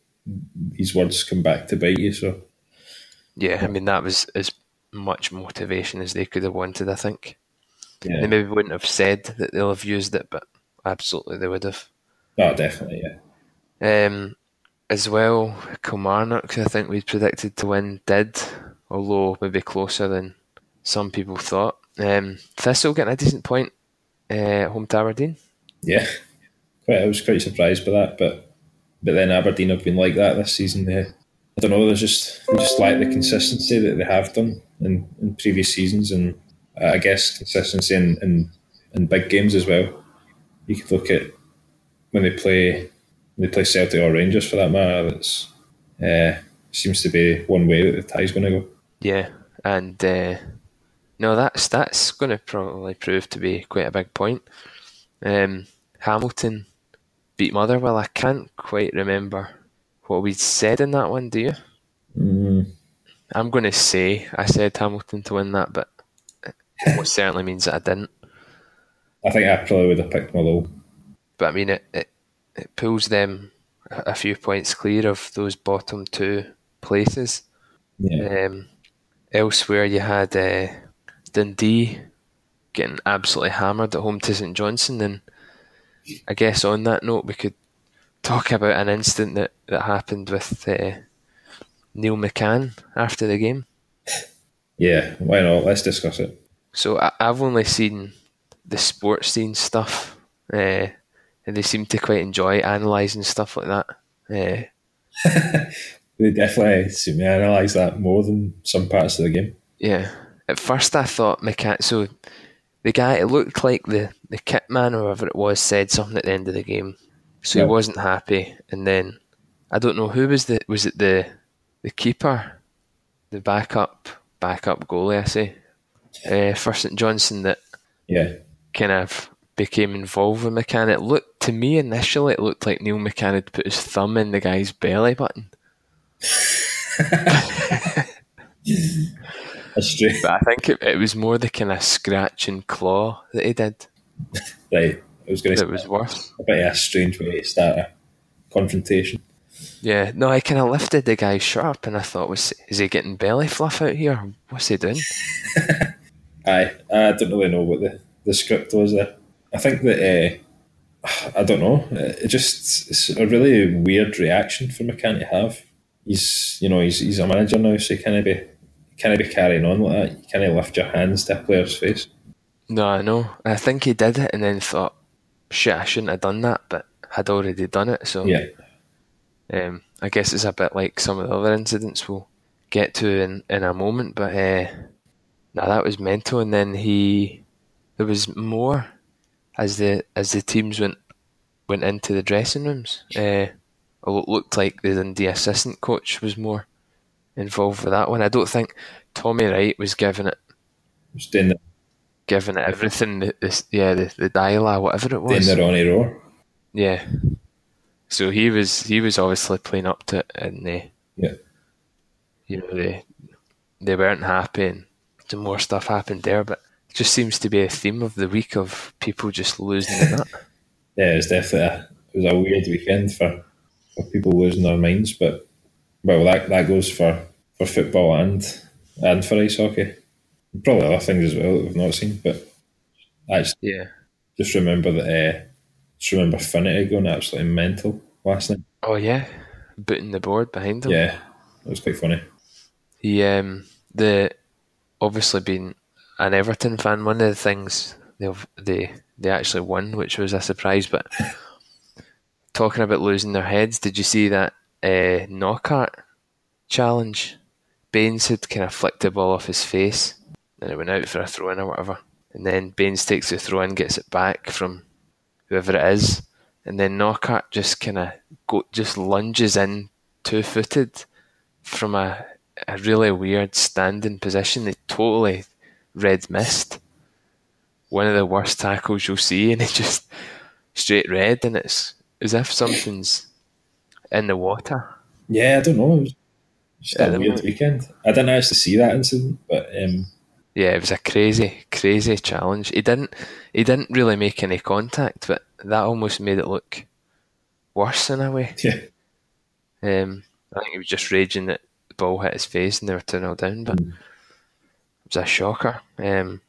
these words come back to bite you. So yeah, I mean that was as much motivation as they could have wanted. I think yeah. they maybe wouldn't have said that they'll have used it, but absolutely they would have. Oh, definitely, yeah. Um, as well, Kilmarnock, I think we'd predicted to win, did, although maybe closer than some people thought. Um, Thistle getting a decent point uh, home to Aberdeen. Yeah, quite. I was quite surprised by that, but but then Aberdeen have been like that this season. They, I don't know. There's just they just like the consistency that they have done in, in previous seasons, and uh, I guess consistency in, in in big games as well. You could look at when they play they play Celtic or Rangers for that matter. That's uh, seems to be one way that the tie's going to go. Yeah, and uh, no, that's that's going to probably prove to be quite a big point. Um, Hamilton beat Motherwell. I can't quite remember what we said in that one. Do you? Mm. I'm going to say I said Hamilton to win that, but what certainly means that I didn't. I think I probably would have picked Motherwell. But I mean, it, it it pulls them a few points clear of those bottom two places. Yeah. Um, elsewhere, you had uh, Dundee getting absolutely hammered at home to St Johnstone, and I guess on that note, we could talk about an incident that, that happened with uh, Neil McCann after the game. Yeah, why not? Let's discuss it. So I, I've only seen the sports scene stuff, uh, and they seem to quite enjoy analysing stuff like that. Uh, They definitely seem to analyse that more than some parts of the game. yeah. At first, I thought. So the guy, it looked like the the kit man or whatever it was, said something at the end of the game, so he wasn't happy. And then I don't know who was the was it the the keeper, the backup backup goalie. I say uh, for St Johnstone that Yeah, kind of became involved with McCann. It looked to me initially, it looked like Neil McCann had put his thumb in the guy's belly button. that's true. But I think it, it was more the kind of scratch and claw that he did Right, I was going to that was worse. a bit of a strange way to start a confrontation. Yeah, no, I kind of lifted the guy's shirt up and I thought, was is he getting belly fluff out here? What's he doing? Aye, I don't really know what the, the script was there. I think that uh, I don't know. It just it's a really weird reaction for McCann to have. He's you know he's he's a manager now, so he can't be can't be carrying on like that. You can't lift your hands to a player's face. No, I know. I think he did it and then thought, shit, I shouldn't have done that, but had already done it. So Yeah, Um, I guess it's a bit like some of the other incidents we'll get to in, in a moment, but uh, no, that was mental. And then he, there was more as the as the teams went went into the dressing rooms. Uh, it looked like the Dundee assistant coach was more involved with that one. I don't think Tommy Wright was giving it just doing giving it everything. The, the, yeah, the the dialogue, whatever it doing was. the Ronnie roar. Yeah. So he was he was obviously playing up to it, and they, Yeah, you know, they they weren't happy, and more stuff happened there. But it just seems to be a theme of the week of people just losing the nut. yeah, it's definitely a, it was a weird weekend for, for people losing their minds. But well, that that goes for, for football and and for ice hockey. Probably other things as well that we've not seen, but actually, just, Yeah. just remember that. Uh, just remember Finnigan going absolutely mental last night. Oh yeah, booting the board behind him. Yeah, it was quite funny. He um the obviously being an Everton fan, one of the things they they they actually won, which was a surprise. But talking about losing their heads, did you see that uh, Knockaert challenge? Baines had kind of flicked the ball off his face, and it went out for a throw in or whatever. And then Baines takes the throw in, gets it back from whoever it is, and then Knockaert just kind of go just lunges in two footed from a a really weird standing position. They totally red missed. One of the worst tackles you'll see, and he just straight red, and it's as if something's in the water. Yeah, I don't know. It was just Yeah, a weird weekend. I didn't actually see that incident, but um, Yeah, it was a crazy, crazy challenge. He didn't, he didn't really make any contact, but that almost made it look worse in a way. yeah, Um, I think he was just raging that ball hit his face and they were 2 0 down, but mm. it was a shocker. Um,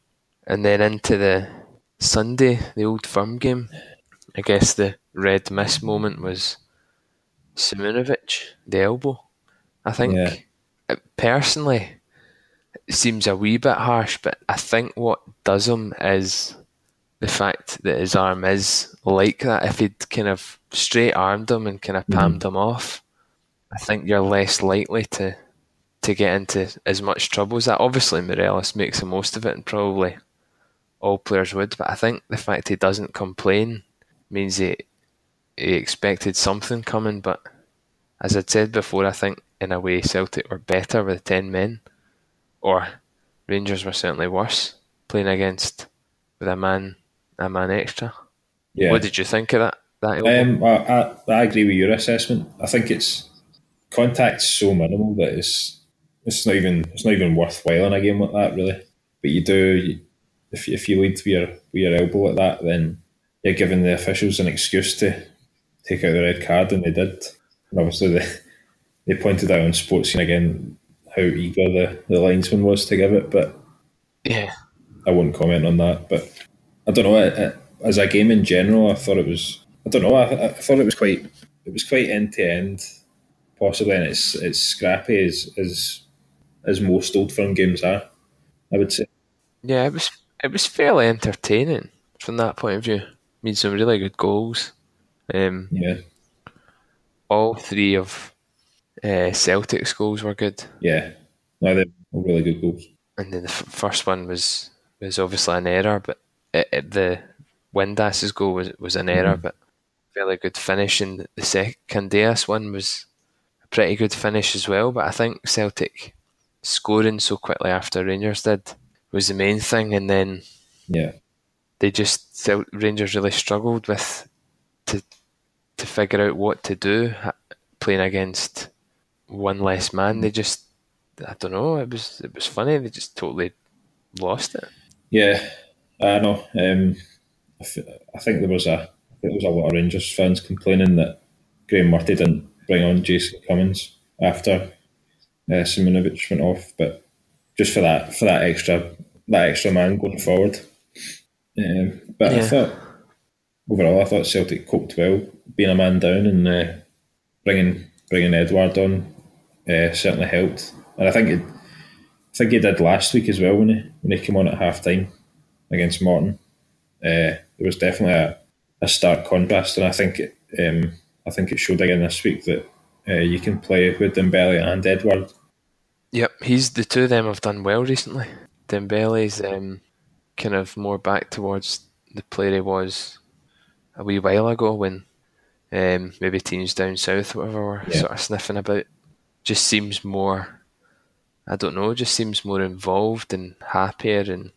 and then into the Sunday, the old firm game, I guess the red miss moment was Simunovic, the elbow. I think Yeah. it personally it seems a wee bit harsh, but I think what does him is the fact that his arm is like that. If he'd kind of straight armed him and kind of mm. palmed him off, I think you're less likely to to get into as much trouble as that. Obviously, Morelos makes the most of it, and probably all players would. But I think the fact he doesn't complain means he he expected something coming. But as I'd said before, I think in a way Celtic were better with ten men, or Rangers were certainly worse playing against with a man a man extra. yeah. What did you think of that? That? Um, I, I, I agree with your assessment. I think it's contact's so minimal that it's it's not even it's not even worthwhile in a game like that, really. But you do if you, if you lead with your with your elbow like that, then you're giving the officials an excuse to take out the red card, and they did. And obviously, they they pointed out on Sports Scene again how eager the, the linesman was to give it, but yeah, I won't comment on that. But I don't know. I, I, as a game in general, I thought it was. I don't know. I, I thought it was quite. It was quite end to end possibly, and it's it's scrappy as as as most Old Firm games are. I would say. Yeah, it was it was fairly entertaining from that point of view. Made some really good goals. Um, Yeah, all three of uh, Celtic's goals were good, yeah. No, they're really good goals. and then the f- first one was was obviously an error, but it, it, the Windass's goal was was an error, but fairly good finish. And the second Candeias one was a pretty good finish as well. But I think Celtic scoring so quickly after Rangers did was the main thing, and then Yeah, they just Cel- Rangers really struggled with to to figure out what to do playing against one less man. They just I don't know. It was it was funny. They just totally lost it. yeah. I know. Um, I, f- I think there was a there was a lot of Rangers fans complaining that Graeme Murty didn't bring on Jason Cummings after uh, Simunovic went off, but just for that for that extra that extra man going forward. Um, but I thought overall, I thought Celtic coped well, being a man down and uh, bringing bringing Edouard on uh, certainly helped. And I think it, I think he did last week as well when he when he came on at half time against Morton. Uh, there was definitely a, a stark contrast, and I think it, um, I think it showed again this week that uh, you can play with Dembele and Edouard. Yep, he's the two of them have done well recently. Dembele's um, kind of more back towards the player he was a wee while ago when um, maybe teams down south, whatever, were Yeah. sort of sniffing about. Just seems more, I don't know, just seems more involved and happier, and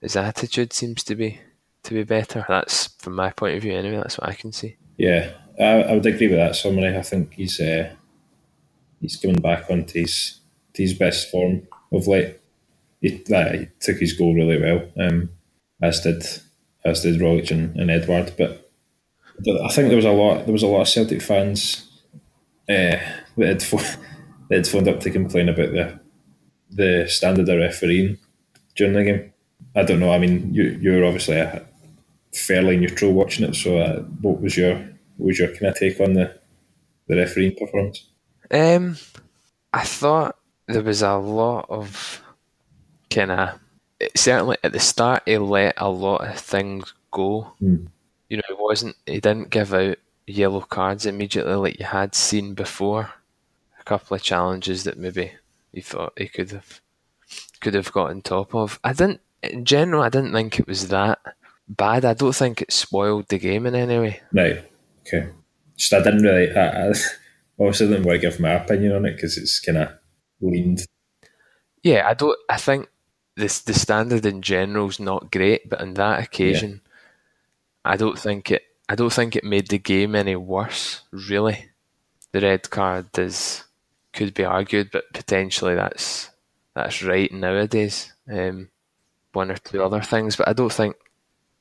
his attitude seems to be to be better. That's from my point of view, anyway. That's what I can see. Yeah, I, I would agree with that summary. I think he's uh, he's coming back onto his to his best form of late. He, he took his goal really well, um, as did as did Rogic and, and Edouard. But I think there was a lot there was a lot of Celtic fans uh, that had pho- that had phoned up to complain about the the standard of refereeing during the game. I don't know. I mean, you you were obviously a, fairly neutral watching it. So, uh, what was your what was your kind of take on the the refereeing performance? Um, I thought there was a lot of kind of certainly at the start he let a lot of things go. Hmm. You know, he wasn't he didn't give out yellow cards immediately like you had seen before. A couple of challenges that maybe he thought he could have could have got on top of. I didn't in general. I didn't think it was that bad. I don't think it spoiled the game in any way. Right. Okay. Just I didn't really. I, I obviously didn't want to give my opinion on it because it's kind of leaned. Yeah, I don't. I think this the standard in general is not great, but on that occasion, I don't think it. I don't think it made the game any worse. Really, the red card is could be argued, but potentially that's that's right nowadays. Um, one or two other things, but I don't think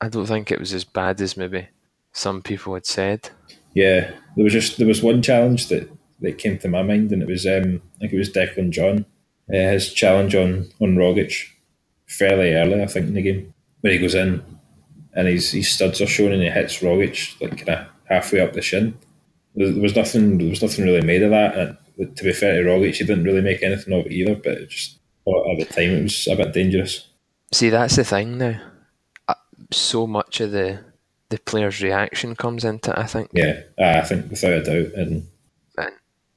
I don't think it was as bad as maybe some people had said. Yeah, there was just there was one challenge that, that came to my mind, and it was um, I think it was Declan John, uh, his challenge on on Rogic, fairly early I think in the game, where he goes in, and his his studs are shown, and he hits Rogic like kind of halfway up the shin. There, there was nothing there was nothing really made of that, and to be fair to Rogic, he didn't really make anything of it either. But it just at the time it was a bit dangerous. See, that's the thing now. Uh, So much of the the player's reaction comes into it. I think. Yeah, I think without a doubt, and and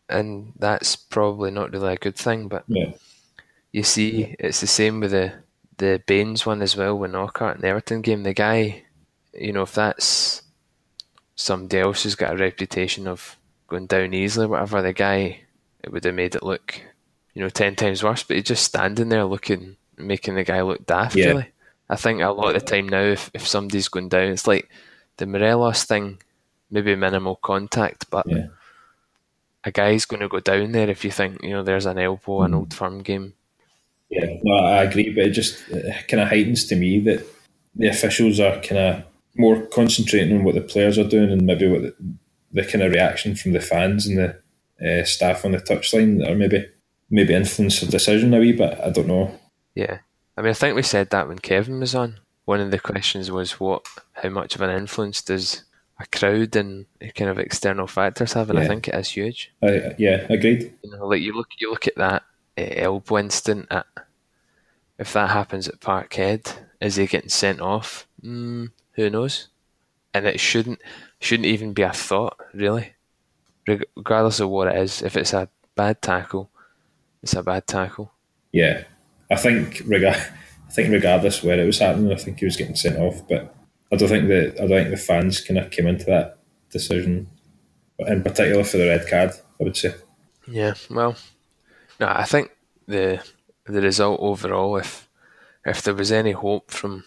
and that's probably not really a good thing. But yeah, you see, it's the same with the the Baines one as well with Knockaert and the Everton game. The guy, you know, if that's somebody else who's got a reputation of going down easily, whatever, the guy, it would have made it look, you know, ten times worse. But he's just standing there looking, making the guy look daft. Yeah. Really, I think a lot of the time now, if if somebody's going down, it's like the Morelos thing, maybe minimal contact, but yeah. a guy's going to go down there if you think you know there's an elbow, Mm. an old firm game. Yeah, no, I agree, but it just kind of heightens to me that the officials are kind of more concentrating on what the players are doing and maybe what the, the kind of reaction from the fans and the uh, staff on the touchline or maybe maybe influence the decision a wee bit. I don't know. Yeah, I mean, I think we said that when Kevin was on. One of the questions was what, how much of an influence does a crowd and kind of external factors have, and I think it is huge. I, yeah, agreed. You know, like you look, you look at that uh, elbow incident. At, if that happens at Parkhead, is he getting sent off? Mm, who knows? And it shouldn't shouldn't even be a thought, really. Reg- regardless of what it is, if it's a bad tackle, it's a bad tackle. Yeah, I think rega- I think regardless where it was happening, I think he was getting sent off. But I don't think that I don't think the fans kind of came into that decision, in particular for the red card. I would say. Yeah, well, no, I think the the result overall, if if there was any hope from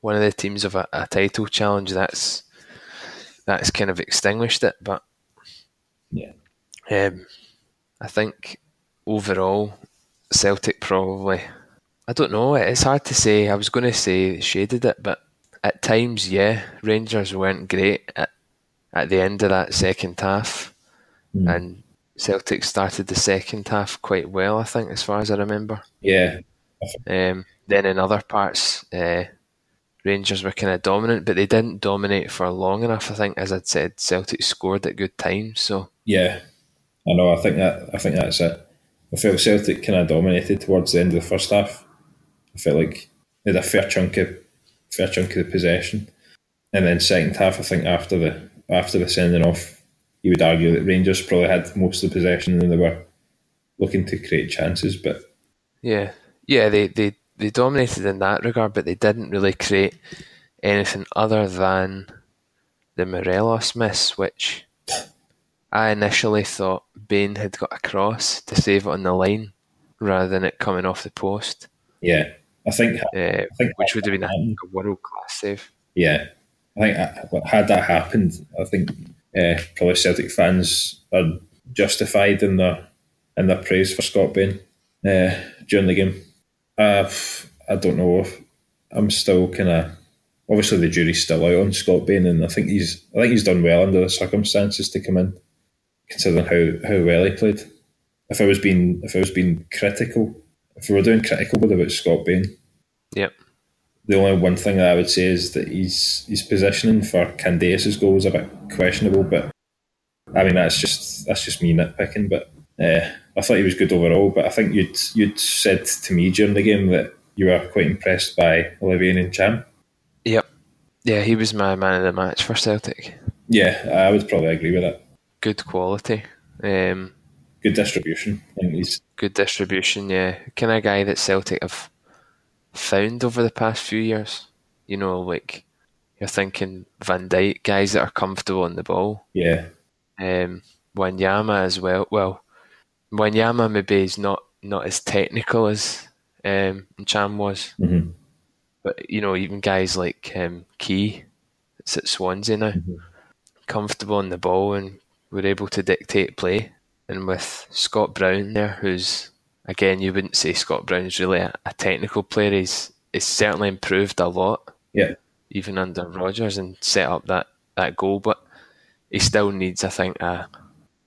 one of the teams of a, a title challenge, that's that's kind of extinguished it. But Yeah. um, I think overall, Celtic probably. I don't know. It's hard to say. I was going to say shaded it, but at times, yeah, Rangers weren't great at at the end of that second half, and Celtic started the second half quite well. I think, as far as I remember. Yeah, Um, then in other parts, uh, Rangers were kind of dominant, but they didn't dominate for long enough. I think, as I'd said, Celtic scored at good times. So yeah, I know. I think that I think that's it. I felt Celtic kind of dominated towards the end of the first half. I felt like they had a fair chunk of fair chunk of the possession, and then second half, I think after the after the sending off, you would argue that Rangers probably had most of the possession and they were looking to create chances. But yeah, yeah, they they they dominated in that regard, but they didn't really create anything other than the Morelos miss, which I initially thought Bain had got a cross to save it on the line rather than it coming off the post, yeah, I think uh, I think which would have been a, happened. a world class save. Yeah, I think had that happened, I think uh, probably Celtic fans are justified in their in their praise for Scott Bain uh, during the game. Uh, I don't know. If, I'm still kind of obviously the jury's still out on Scott Bain, and I think he's I think he's done well under the circumstances to come in, considering how, how well he played. If I was being if I was being critical, if we were doing critical about Scott Bain, Yep. the only one thing that I would say is that he's his positioning for Candeias's goal was a bit questionable, but I mean that's just that's just me nitpicking. But uh, I thought he was good overall. But I think you'd you'd said to me during the game that you were quite impressed by Olivier Ntcham. Yep. Yeah, he was my man of the match for Celtic. Yeah, I would probably agree with that. Good quality. Um, Good distribution. I think he's good distribution, yeah. Kind of guy that Celtic have found over the past few years. You know, like you're thinking Van Dijk, guys that are comfortable on the ball. yeah Um, Wanyama as well. Well, Wanyama maybe is not not as technical as um, Ntcham was, hmm but you know, even guys like um, Ki, that's at Swansea now, comfortable on the ball and were able to dictate play. And with Scott Brown there, who's again, you wouldn't say Scott Brown's really a, a technical player. He's he's certainly improved a lot, yeah even under Rodgers, and set up that, that goal. But he still needs, I think, a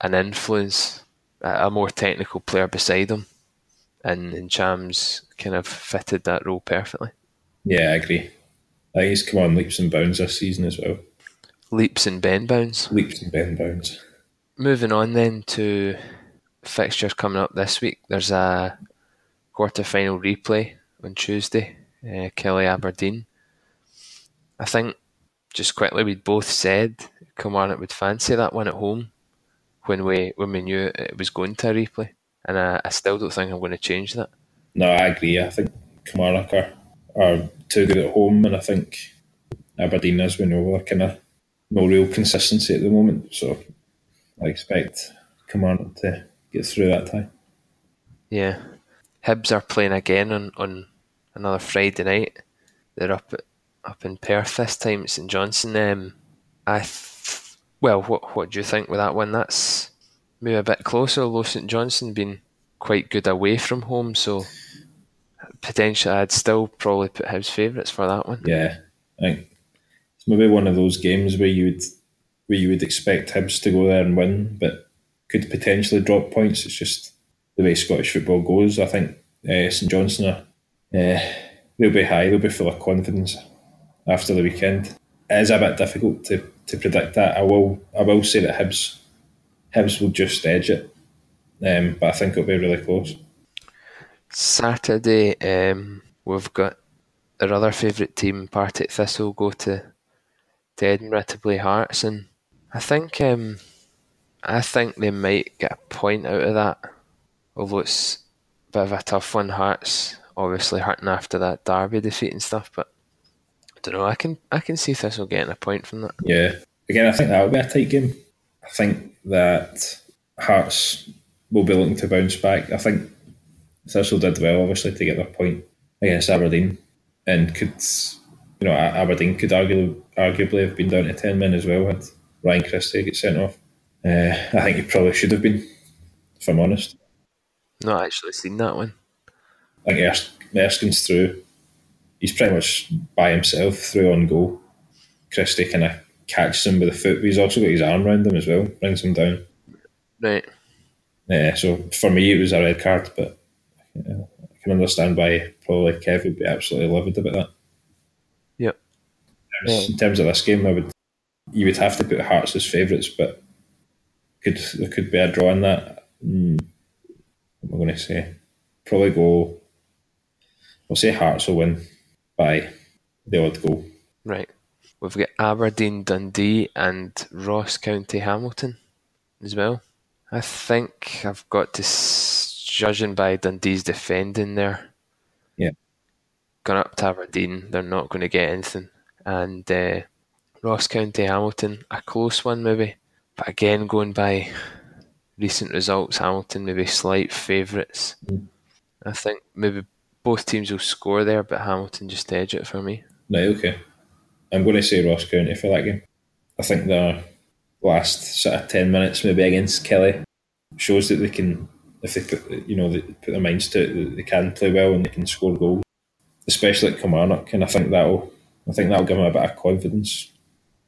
an influence, a, a more technical player beside him. And, and Ntcham's kind of fitted that role perfectly. yeah I agree. I think he's come on leaps and bounds this season as well. Leaps and bend bounds. Leaps and bend bounds. Moving on then to fixtures coming up this week. There's a quarter final replay on Tuesday, uh, Killie Aberdeen. I think just quickly we both said Kilmarnock would fancy that one at home when we when we knew it was going to a replay, and I, I still don't think I'm going to change that. No, I agree. I think Kilmarnock are, are too good at home, and I think Aberdeen, as we know, are kind of no real consistency at the moment. So I expect Kilmarnock to get through that tie. Yeah, Hibs are playing again on, on another Friday night. They're up up in Perth this time. at St Johnstone. Um, I th- well, what what do you think with that one? That's maybe a bit closer. Although St Johnstone been quite good away from home, so potentially I'd still probably put Hibs favourites for that one. Yeah, I think it's maybe one of those games where you would where you would expect Hibs to go there and win, but could potentially drop points. It's just the way Scottish football goes. I think uh, St Johnstone are uh, they'll be high. They'll be full of confidence after the weekend. It is a bit difficult to to predict that. I will I will say that Hibs Hibs will just edge it, um, but I think it'll be really close. Saturday, um, we've got our other favourite team, Partick Thistle, go to to Edinburgh to play Hearts, and I think um, I think they might get a point out of that. Although it's a bit of a tough one, Hearts obviously hurting after that Derby defeat and stuff, but I don't know. I can I can see Thistle getting a point from that. Yeah. Again, I think that'll be a tight game. I think that Hearts will be looking to bounce back. I think Thistle did well, obviously, to get their point against Aberdeen, and could you know Aberdeen could arguably arguably have been down to ten men as well had Ryan Christie get sent off. Uh, I think he probably should have been, if I'm honest. Not actually seen that one. I think Ers- Erskine's through. He's pretty much by himself through on goal. Christie kind of catches him with the foot, but he's also got his arm around him as well, brings him down. Right. Yeah, so for me it was a red card, but yeah, I can understand why probably Kev would be absolutely livid about that. Yep. In terms, in terms of this game, I would you would have to put Hearts as favourites, but could there could be a draw in that. Mm, what am I going to say? Probably go. I'll say Hearts will win by the odd goal. Right. We've got Aberdeen, Dundee, and Ross County Hamilton as well. I think I've got to, judging by Dundee's defending there. Yeah. Gone up to Aberdeen, they're not going to get anything. And uh, Ross County Hamilton, a close one maybe. But again, going by recent results, Hamilton maybe slight favourites. I think maybe both teams will score there, but Hamilton just edge it for me. Right, okay. I'm going to say Ross County for that game. I think their last sort of 10 minutes, maybe against Killie, shows that they can, if they put, you know, they put their minds to it, they can play well and they can score goals, especially at Kilmarnock. And I think that'll, I think that'll give them a bit of confidence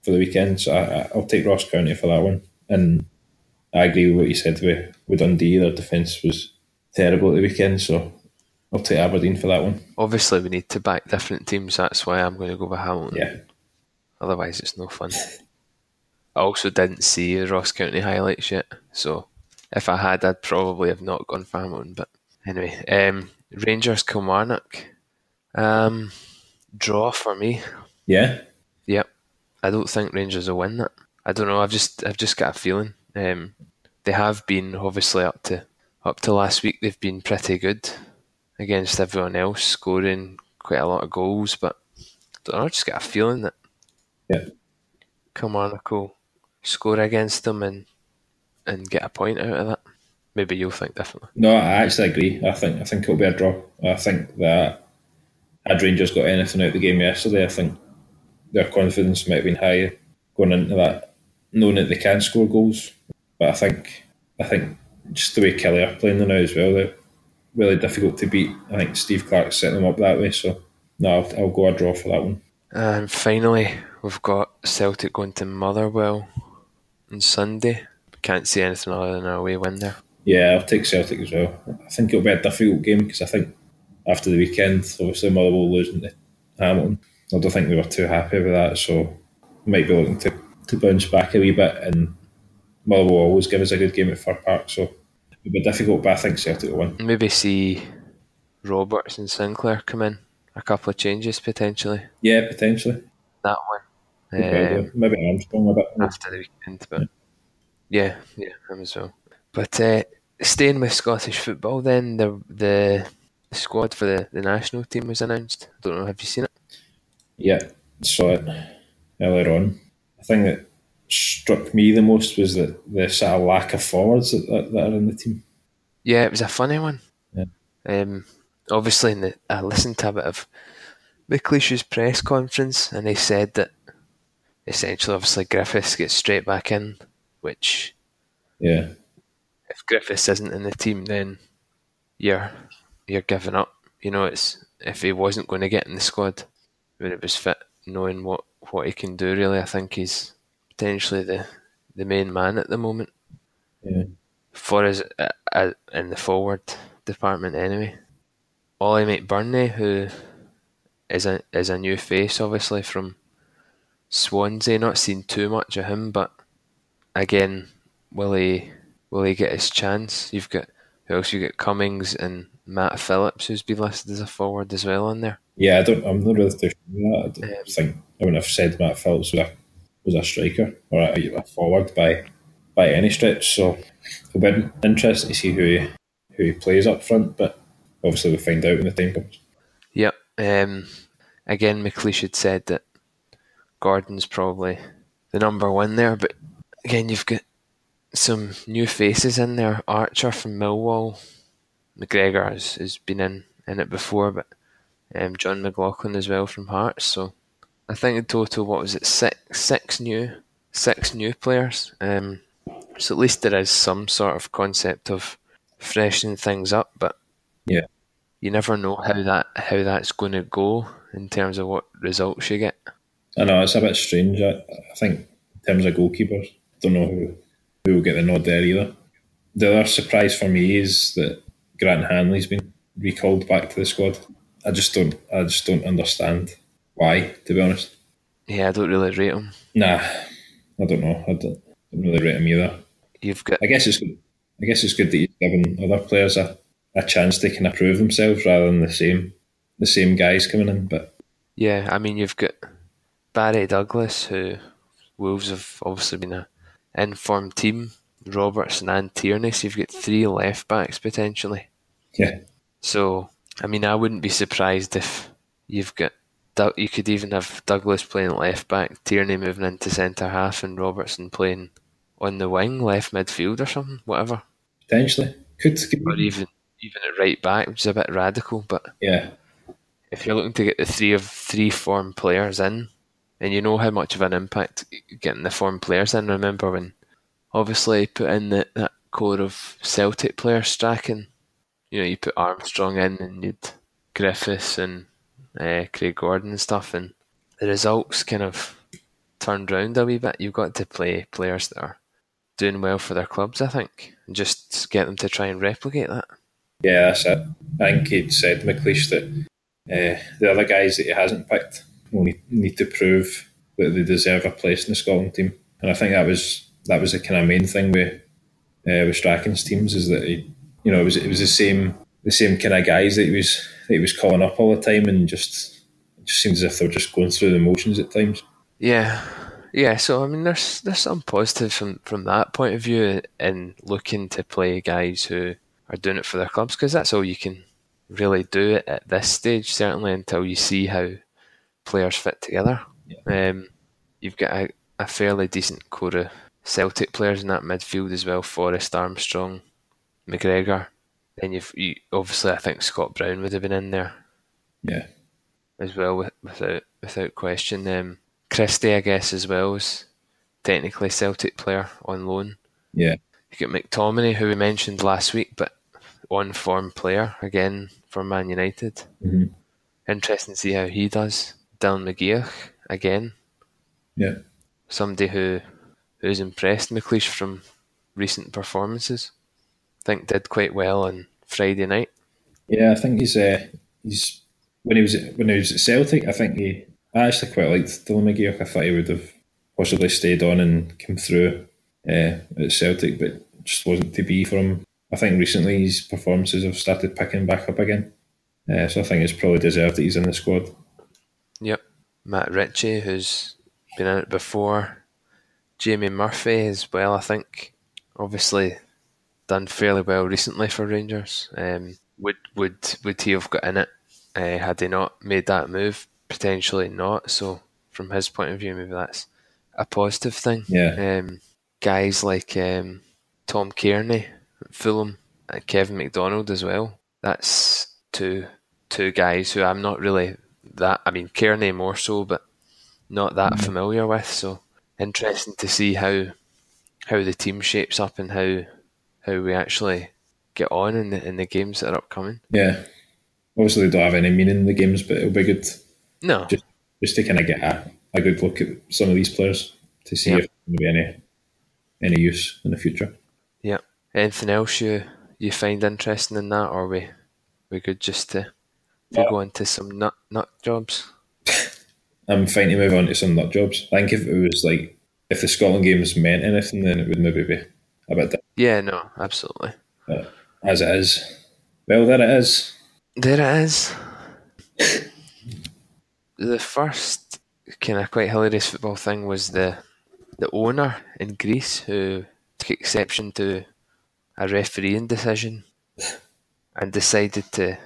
for the weekend. So I, I'll take Ross County for that one. And I agree with what you said with, with Dundee. Their defence was terrible at the weekend, so I'll take Aberdeen for that one. Obviously, we need to back different teams. That's why I'm going to go with Hamilton. Yeah. Otherwise, it's no fun. I also didn't see Ross County highlights yet, so if I had, I'd probably have not gone for Hamilton. But anyway, um, Rangers Kilmarnock, um, draw for me. Yeah. I don't think Rangers will win that. I don't know. I've just I've just got a feeling. Um, they have been obviously up to up to last week. They've been pretty good against everyone else, scoring quite a lot of goals. But I don't know. I just got a feeling that Yeah. Kilmarnock score against them and and get a point out of that. Maybe you'll think differently. No, I actually agree. I think I think it'll be a draw. I think that had Rangers got anything out of the game yesterday, I think their confidence might have been high going into that, knowing that they can score goals. But I think I think just the way Killie are playing them now as well, they're really difficult to beat. I think Steve Clarke set them up that way. So no, I'll, I'll go a draw for that one. And finally, we've got Celtic going to Motherwell on Sunday. Can't see anything other than a away win there. Yeah, I'll take Celtic as well. I think it'll be a difficult game because I think after the weekend, obviously Motherwell losing to Hamilton, I don't think we were too happy with that. So might be looking to, to bounce back a wee bit. And Motherwell always give us a good game at Fir Park, so it'll be difficult. But I think Celtic will win. Maybe see Roberts and Sinclair come in. A couple of changes potentially. Yeah, potentially. That one. Maybe, maybe Armstrong a bit. after the weekend, but yeah, yeah, him as well. But uh, staying with Scottish football, then the the squad for the, the national team was announced. I don't know, have you seen it? Yeah, saw it earlier on. The thing that struck me the most was that the sort of lack of forwards that, that, that are in the team. Yeah, it was a funny one. Yeah. Um, obviously, in the, I listened to a bit of McLeish's press conference, and he said that essentially, obviously, Griffiths gets straight back in, which Yeah, if Griffiths isn't in the team, then you're you're giving up. You know, it's if he wasn't going to get in the squad when it was fit, knowing what, what he can do. Really, I think he's potentially the the main man at the moment yeah. for us uh, uh, in the forward department. Anyway, Oli McBurnie, who is a is a new face, obviously from Swansea. Not seen too much of him, but again, will he will he get his chance? You've got who else? You got Cummings and Matt Phillips, who's been listed as a forward as well on there. Yeah, I don't. I'm not really too sure. I don't um, think I wouldn't have said Matt Phillips was a, was a striker or a, a forward by by any stretch. So it'll be interesting to see who he, who he plays up front. But obviously, we'll find out when the time comes. Yep. Um, again, McLeish had said that Gordon's probably the number one there, but again, you've got some new faces in there. Archer from Millwall, McGregor has, has been in, in it before, but um, Jon McLaughlin as well from Hearts. So I think in total, what was it, six six new six new players. Um, so at least there is some sort of concept of freshening things up, but yeah, you never know how that how that's going to go in terms of what results you get. I know it's a bit strange. I, I think in terms of goalkeepers, don't know who who will get the nod there either. The other surprise for me is that Grant Hanley's been recalled back to the squad. I just don't. I just don't understand why. To be honest. Yeah, I don't really rate him. Nah, I don't know. I don't, don't really rate him either. You've got. I guess it's good. I guess it's good that he's given other players a, a chance to kind of prove themselves rather than the same the same guys coming in. But yeah, I mean, you've got Barry Douglas, who Wolves have obviously been a informed team. Robertson and Tierney, so you've got three left backs potentially. Yeah. So I mean, I wouldn't be surprised if you've got you could even have Douglas playing left back, Tierney moving into centre half, and Robertson playing on the wing, left midfield or something, whatever. Potentially, could, could or even even at right back, which is a bit radical. But yeah, if you're looking to get the three of three form players in, and you know how much of an impact getting the form players in. Remember when, obviously, put in the, that core of Celtic players striking. You know, you put Armstrong in, and you'd Griffiths and uh, Craig Gordon and stuff, and the results kind of turned round a wee bit. You've got to play players that are doing well for their clubs, I think, and just get them to try and replicate that. Yeah, that's it. I think he'd said McLeish that uh, the other guys that he hasn't picked will need, need to prove that they deserve a place in the Scotland team, and I think that was that was the kind of main thing with uh, with Strachan's teams is that he, you know, it was it was the same the same kind of guys that he was that he was calling up all the time, and just it just seems as if they're just going through the motions at times. Yeah, yeah. So I mean, there's there's some positive from from that point of view in looking to play guys who are doing it for their clubs because that's all you can really do it at this stage. Certainly until you see how players fit together. Yeah. Um, you've got a, a fairly decent core of Celtic players in that midfield as well. Forrest, Armstrong, McGregor. Then you've you, obviously I think Scott Brown would have been in there. Yeah. As well, without without question. Um, Christie, I guess, as well as technically Celtic player on loan. Yeah. You got McTominay, who we mentioned last week, but on form player again for Man United. Mm-hmm. Interesting to see how he does. Dylan McGeouch again. Yeah. Somebody who who's impressed McLeish from recent performances. I think did quite well on Friday night. Yeah, I think he's uh, he's when he was when he was at Celtic. I think he I actually quite liked Dylan McGeouch. I thought he would have possibly stayed on and come through uh, at Celtic, but just wasn't to be for him. I think recently his performances have started picking back up again. Uh, so I think it's probably deserved that he's in the squad. Yep. Matt Ritchie, who's been in it before. Jamie Murphy as well, I think. Obviously done fairly well recently for Rangers. Um, would would would he have got in it uh, had he not made that move? Potentially not. So from his point of view, maybe that's a positive thing. Yeah. Um, guys like um, Tom Cairney, Fulham, and Kevin McDonald as well. That's two two guys who I'm not really that. I mean, Cairney more so, but not that mm-hmm. familiar with. So interesting to see how how the team shapes up and how how we actually get on in the in the games that are upcoming. Yeah, obviously they don't have any meaning in the games, but it'll be good. No, just just to kind of get a, a good look at some of these players to see yep. if there'll be any any use in the future. Yeah. Anything else you you find interesting in that, or we we good just to to go into some nut nut jobs? I'm fine to move on to some nut jobs. I think if it was like if the Scotland games meant anything, then it would maybe be a bit different. Yeah, no, absolutely. But as it is, well, there it is. There it is. the first kind of quite hilarious football thing was the the owner in Greece who took exception to a refereeing decision and decided to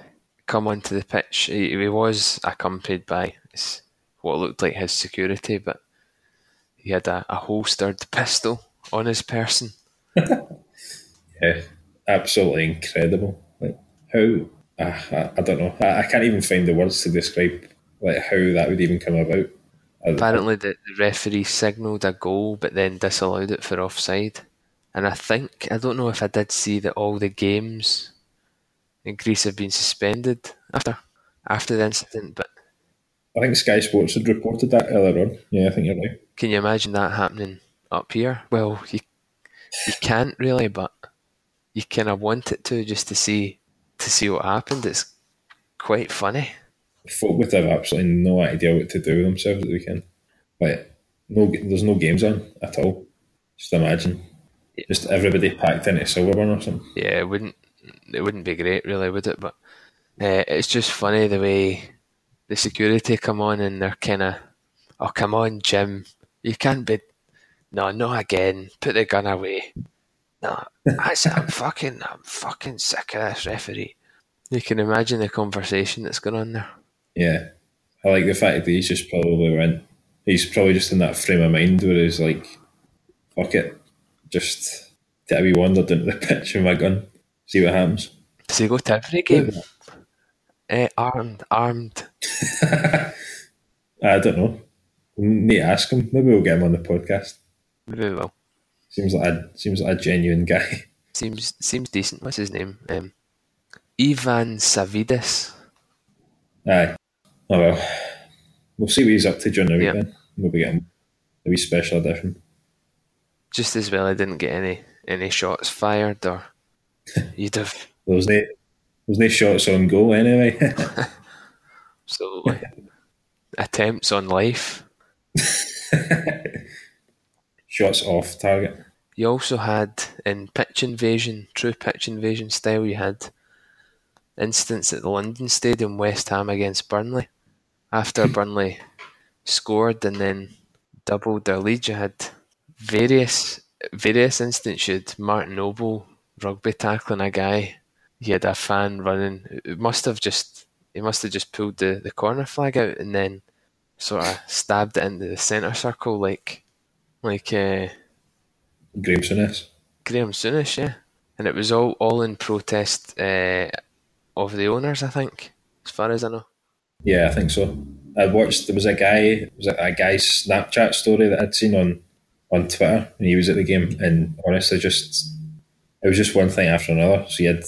come onto the pitch. He, he was accompanied by his, what looked like his security, but he had a, a holstered pistol on his person. Yeah, absolutely incredible. Like how uh, I, I don't know. I, I can't even find the words to describe like how that would even come about. Apparently, the, referee signalled a goal but then disallowed it for offside. And I think, I don't know if I did see that all the games in Greece have been suspended after after the incident, but I think Sky Sports had reported that earlier on. Yeah, I think you're right. can you imagine that happening up here? Well, you, you can't really, but you kind of want it to just to see to see what happened. It's quite funny. Folk would have absolutely no idea what to do with themselves at the weekend. Like, no, there's no games on at all. Just imagine, just everybody packed into Silverburn or something. Yeah, it wouldn't it wouldn't be great, really, would it? But uh, it's just funny the way the security come on and they're kind of, oh come on, Jim, you can't be, no, not again. Put the gun away. No, I said I'm fucking, I'm fucking sick of this referee. You can imagine the conversation that's going on there. Yeah, I like the fact that he's just probably went. He's probably just in that frame of mind where he's like, "Fuck it, just get a wee wander into the pitch with my gun, see what happens." Does he go to every game? Eh, armed, armed. I don't know. Need to ask him. Maybe we'll get him on the podcast. Maybe well. Seems like a seems like a genuine guy. Seems seems decent. What's his name? Um, Ivan Savvidis. Aye. Oh well. We'll see what he's up to during the weekend. Maybe get him a wee special edition. just as well I didn't get any any shots fired or you'd have There was no, there was no shots on goal anyway. absolutely attempts on life. Shots off target. You also had in pitch invasion, true pitch invasion style, you had incidents at the London Stadium, West Ham against Burnley. After Burnley scored and then doubled their lead, you had various various incidents. You had Martin Noble rugby tackling a guy. He had a fan running. It must have just he must have just pulled the, the corner flag out and then sort of stabbed it into the centre circle like like uh, Graham Souness. Graham Souness, yeah. And it was all, all in protest uh, of the owners, I think, as far as I know. Yeah, I think so. I watched. There was a guy. Was it a guy's Snapchat story that I'd seen on on Twitter, and he was at the game. And honestly, just it was just one thing after another. So you had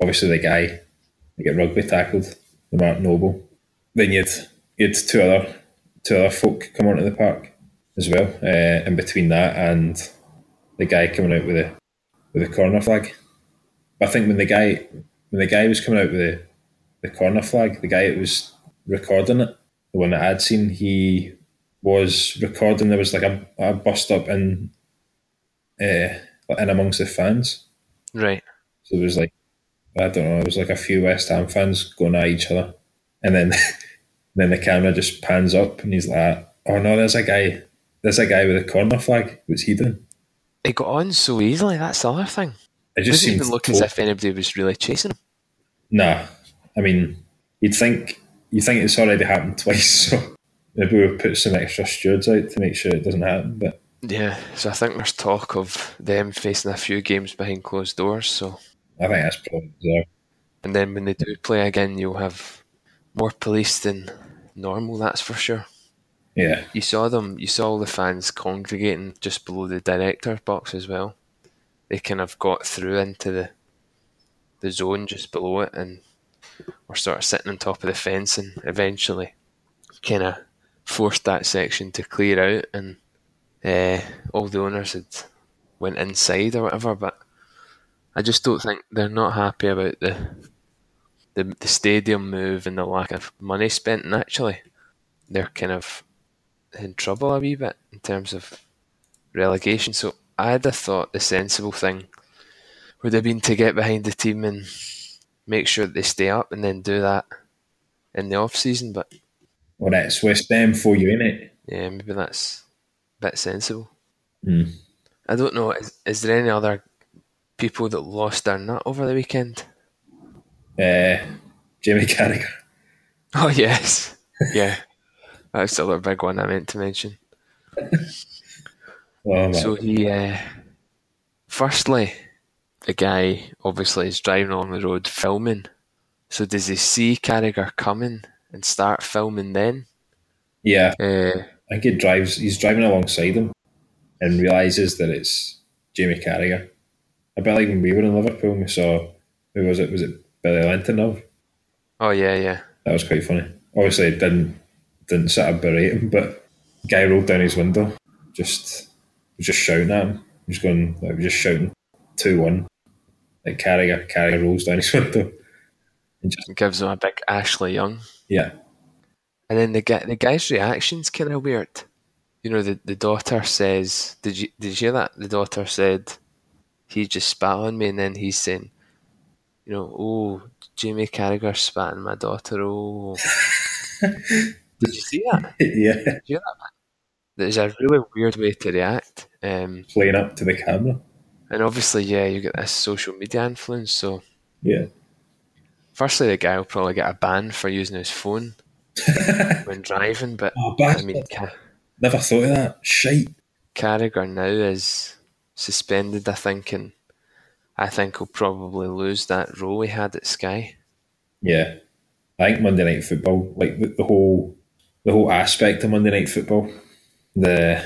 obviously the guy that get rugby tackled, the Mark Noble. Then you had you had two other two other folk come onto the park as well. Uh, in between that and the guy coming out with a with a corner flag. But I think when the guy when the guy was coming out with the the corner flag, the guy that was recording it, the one that I'd seen, he was recording. There was like a, a bust up in, uh, in amongst the fans. Right. So there was like, I don't know, it was like a few West Ham fans going at each other, and then then the camera just pans up, and he's like, "Oh no, there's a guy, there's a guy with a corner flag. What's he doing?" It got on so easily, that's the other thing. It just didn't even look as if anybody was really chasing him. Nah, I mean, you'd think you think it's already happened twice, so maybe we'll put some extra stewards out to make sure it doesn't happen. But Yeah, so I think there's talk of them facing a few games behind closed doors. So, I think that's probably there. and then when they do play again, you'll have more police than normal. That's for sure. Yeah, You saw them. You saw all the fans congregating just below the director box as well. They kind of got through into the the zone just below it, and were sort of sitting on top of the fence, and eventually, kind of forced that section to clear out, and uh, all the owners had went inside or whatever. But I just don't think they're not happy about the the, the stadium move and the lack of money spent. Naturally, they're kind of in trouble a wee bit in terms of relegation. So I'd have thought the sensible thing would have been to get behind the team and make sure that they stay up and then do that in the off season. But Well, that's West Ham for you, innit? yeah, maybe that's a bit sensible. Mm. I don't know. Is, is there any other people that lost their nut over the weekend? Uh, Jamie Carragher. Oh yes, yeah, that's the other big one I meant to mention. Oh. So he, uh, firstly, the guy obviously is driving along the road filming. So does he see Carragher coming and start filming then? yeah, Uh, I think he drives. He's driving alongside him and realizes that it's Jamie Carragher. A bit like when we were in Liverpool, and we saw who was it? Was it Billy Lintonov? oh yeah, yeah. That was quite funny. Obviously, it didn't didn't sort of berate him, but guy rolled down his window, just was just shouting at him. He was going, like, just shouting two one. Like Carragher, Carragher rolls down his window, and just Gives him a big Ashley Young. yeah, And then the guy, the guy's reaction's kind of weird. You know, the, the daughter says, "Did you did you hear that?" The daughter said, "He just spat on me," and then he's saying, "You know, oh, Jamie Carragher spat on my daughter." Oh, did you see that? yeah, Did you that? There's a really weird way to react, um, playing up to the camera. and obviously, yeah, you get this social media influence. So, Yeah, firstly, the guy will probably get a ban for using his phone when driving. But oh, I mean, Ca- never thought of that. Shite. Carragher now is suspended, I think, and I think he'll probably lose that role he had at Sky. Yeah, I think Monday Night Football, like the, the whole, the whole aspect of Monday Night Football, the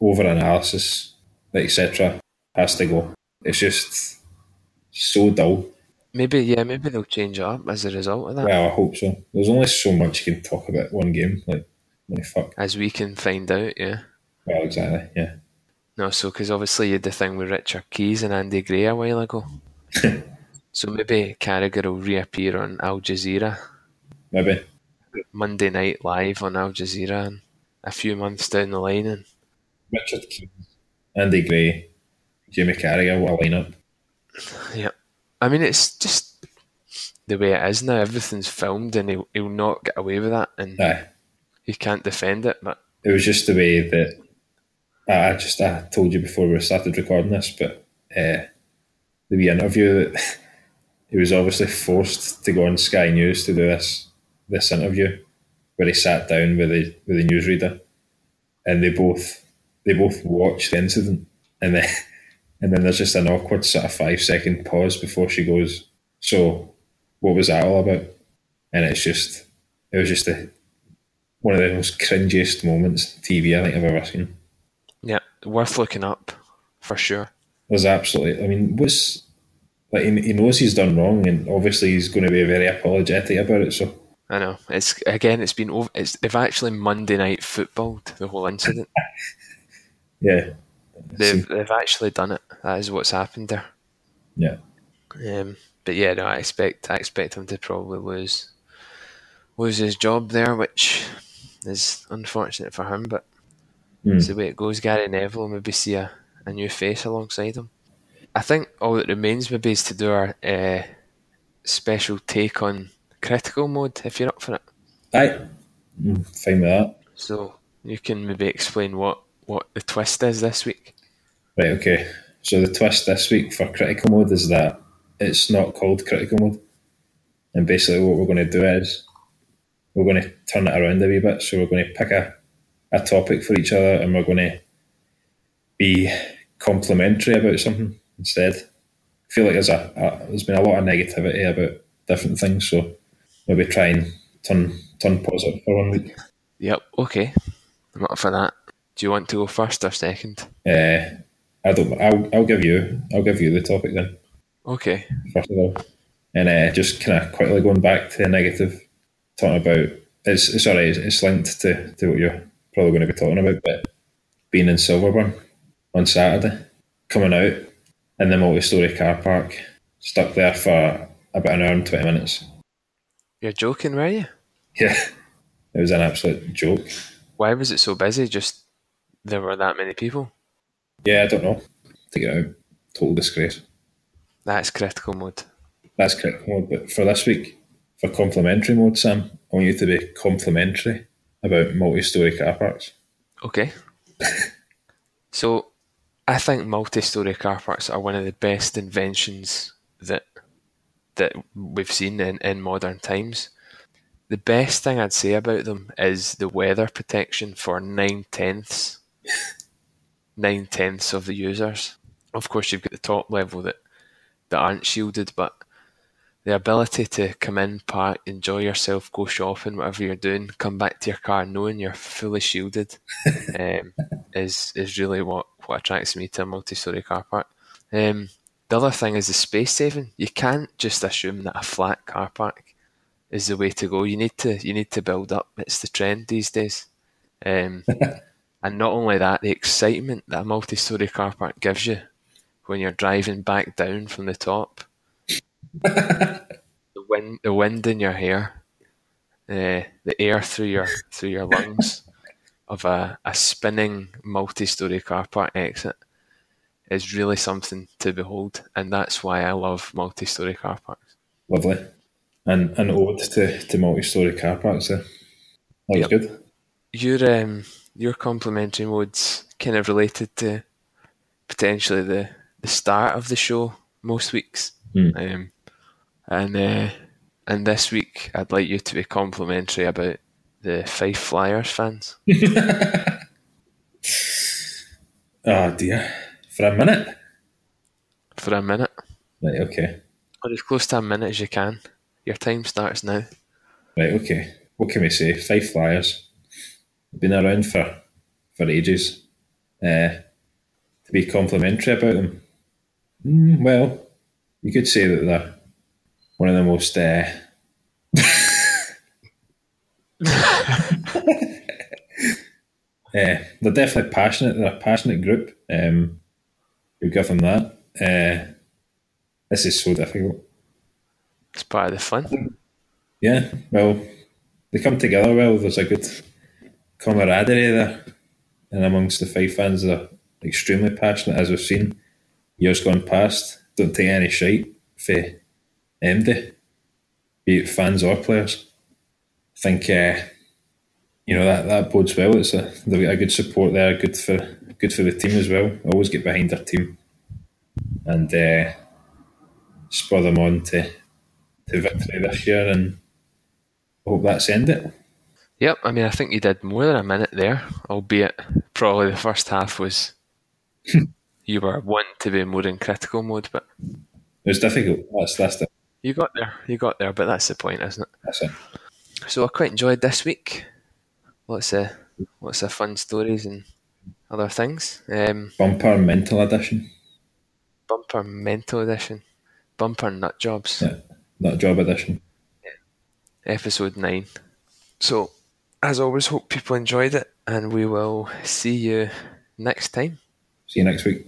over analysis, etc., has to go. It's just so dull. Maybe, yeah, maybe they'll change it up as a result of that, Well, I hope so. There's only so much you can talk about one game. Like, like fuck. as we can find out. Yeah, Well, exactly. Yeah. no, so because obviously you had the thing with Richard Keys and Andy Gray a while ago, so maybe Carragher will reappear on Al Jazeera Maybe. Monday Night Live on Al Jazeera and a few months down the line, and Richard Keys, Andy Gray, Jamie Carragher. What a lineup. yeah, I mean it's just the way it is now. Everything's filmed, and he'll, he'll not get away with that, and Aye. he can't defend it. But it was just the way that I I just I told you before we started recording this, but uh, the wee interview that he was obviously forced to go on Sky News to do this this interview where he sat down with the with the newsreader and they both they both watched the incident and then and then there's just an awkward sort of five second pause before she goes, So what was that all about? And it's just it was just a one of the most cringiest moments in TV I think I've ever seen. yeah, worth looking up for sure. There's absolutely, I mean, what's like he, he knows he's done wrong, and obviously he's going to be very apologetic about it. So I know it's again. It's been over. It's they've actually Monday night footballed the whole incident. yeah, They've they've actually done it. That is what's happened there. yeah, Um, but yeah, no, I expect I expect him to probably lose lose his job there, which is unfortunate for him. But Hmm. it's the way it goes. Gary Neville will maybe see a, a new face alongside him. I think all that remains maybe is to do our uh, special take on critical mode if you're up for it. I mm, fine with that. So you can maybe explain what, what the twist is this week. Right, okay. So the twist this week for critical mode is that it's not called critical mode, and basically what we're going to do is we're going to turn it around a wee bit. So we're going to pick a, a topic for each other, and we're going to be complimentary about something instead. I feel like there's a, a there's been a lot of negativity about different things, so maybe try and turn turn positive for one week. Yep, okay. I'm up for that. Do you want to go first or second? Uh, I don't. I'll, I'll give you. I'll give you the topic then. Okay. first of all. And uh, just kind of quickly going back to the negative, talking about it's, it's sorry, it's, it's linked to, to what you're probably going to be talking about, but being in Silverburn on Saturday, coming out in the multi story car park, stuck there for about an hour and 20 minutes. You're joking, were you? Yeah. it was an absolute joke. Why was it so busy? Just there were that many people. Yeah, I don't know. Take it out. Total disgrace. That's critical mode. That's critical mode. But for this week, for complimentary mode, Sam, I want you to be complimentary about multi-story car parks. Okay. so, I think multi-story car parks are one of the best inventions that that we've seen in, in modern times. The best thing I'd say about them is the weather protection for nine tenths, nine tenths of the users. Of course, you've got the top level that that aren't shielded, but the ability to come in, park, enjoy yourself, go shopping, whatever you're doing, come back to your car knowing you're fully shielded, um, is is really what, what attracts me to a multi-story car park. Um, the other thing is the space saving. You can't just assume that a flat car park is the way to go. You need to you need to build up. It's the trend these days. Um, and not only that, the excitement that a multi-story car park gives you when you're driving back down from the top. the wind, the wind in your hair, uh, the air through your through your lungs of a, a spinning multi-story car park exit is really something to behold, and that's why I love multi-story car parks. Lovely, and an ode to, to multi-story car parks. There, that was Yep. good. Your um, your complimentary modes kind of related to potentially the the start of the show most weeks, Hmm. um, and uh, and this week I'd like you to be complimentary about the Fife Flyers fans. Oh dear, for a minute. For a minute, Right, okay, or as close to a minute as you can. Your time starts now. right, okay. What can we say? Fife Flyers, been around for for ages. Uh, to be complimentary about them, mm, well, you could say that they're one of the most. Uh, Uh, they're definitely passionate. They're a passionate group. Um, you give them that. Uh, this is so difficult. It's part of the fun. Yeah, well, they come together well. There's a good camaraderie there, and amongst the Fife fans, they're extremely passionate, as we've seen years gone past. Don't take any shite for MD, be it fans or players. I think uh, you know that that bodes well. It's a they've got a good support there, good for good for the team as well. Always get behind their team and uh, spur them on to to victory this year, and I hope that's end it. Yep, I mean, I think you did more than a minute there, albeit probably the first half was you were wanting to be more in critical mode, but It was difficult. That's that's the, you got there. You got there, but that's the point, isn't it? that's it. So I quite enjoyed this week. Lots of lots of fun stories and other things. Um, Bumper mental edition, bumper mental edition, bumper nut jobs, yeah, not job edition. episode nine. So, as always, hope people enjoyed it, and we will see you next time. See you next week.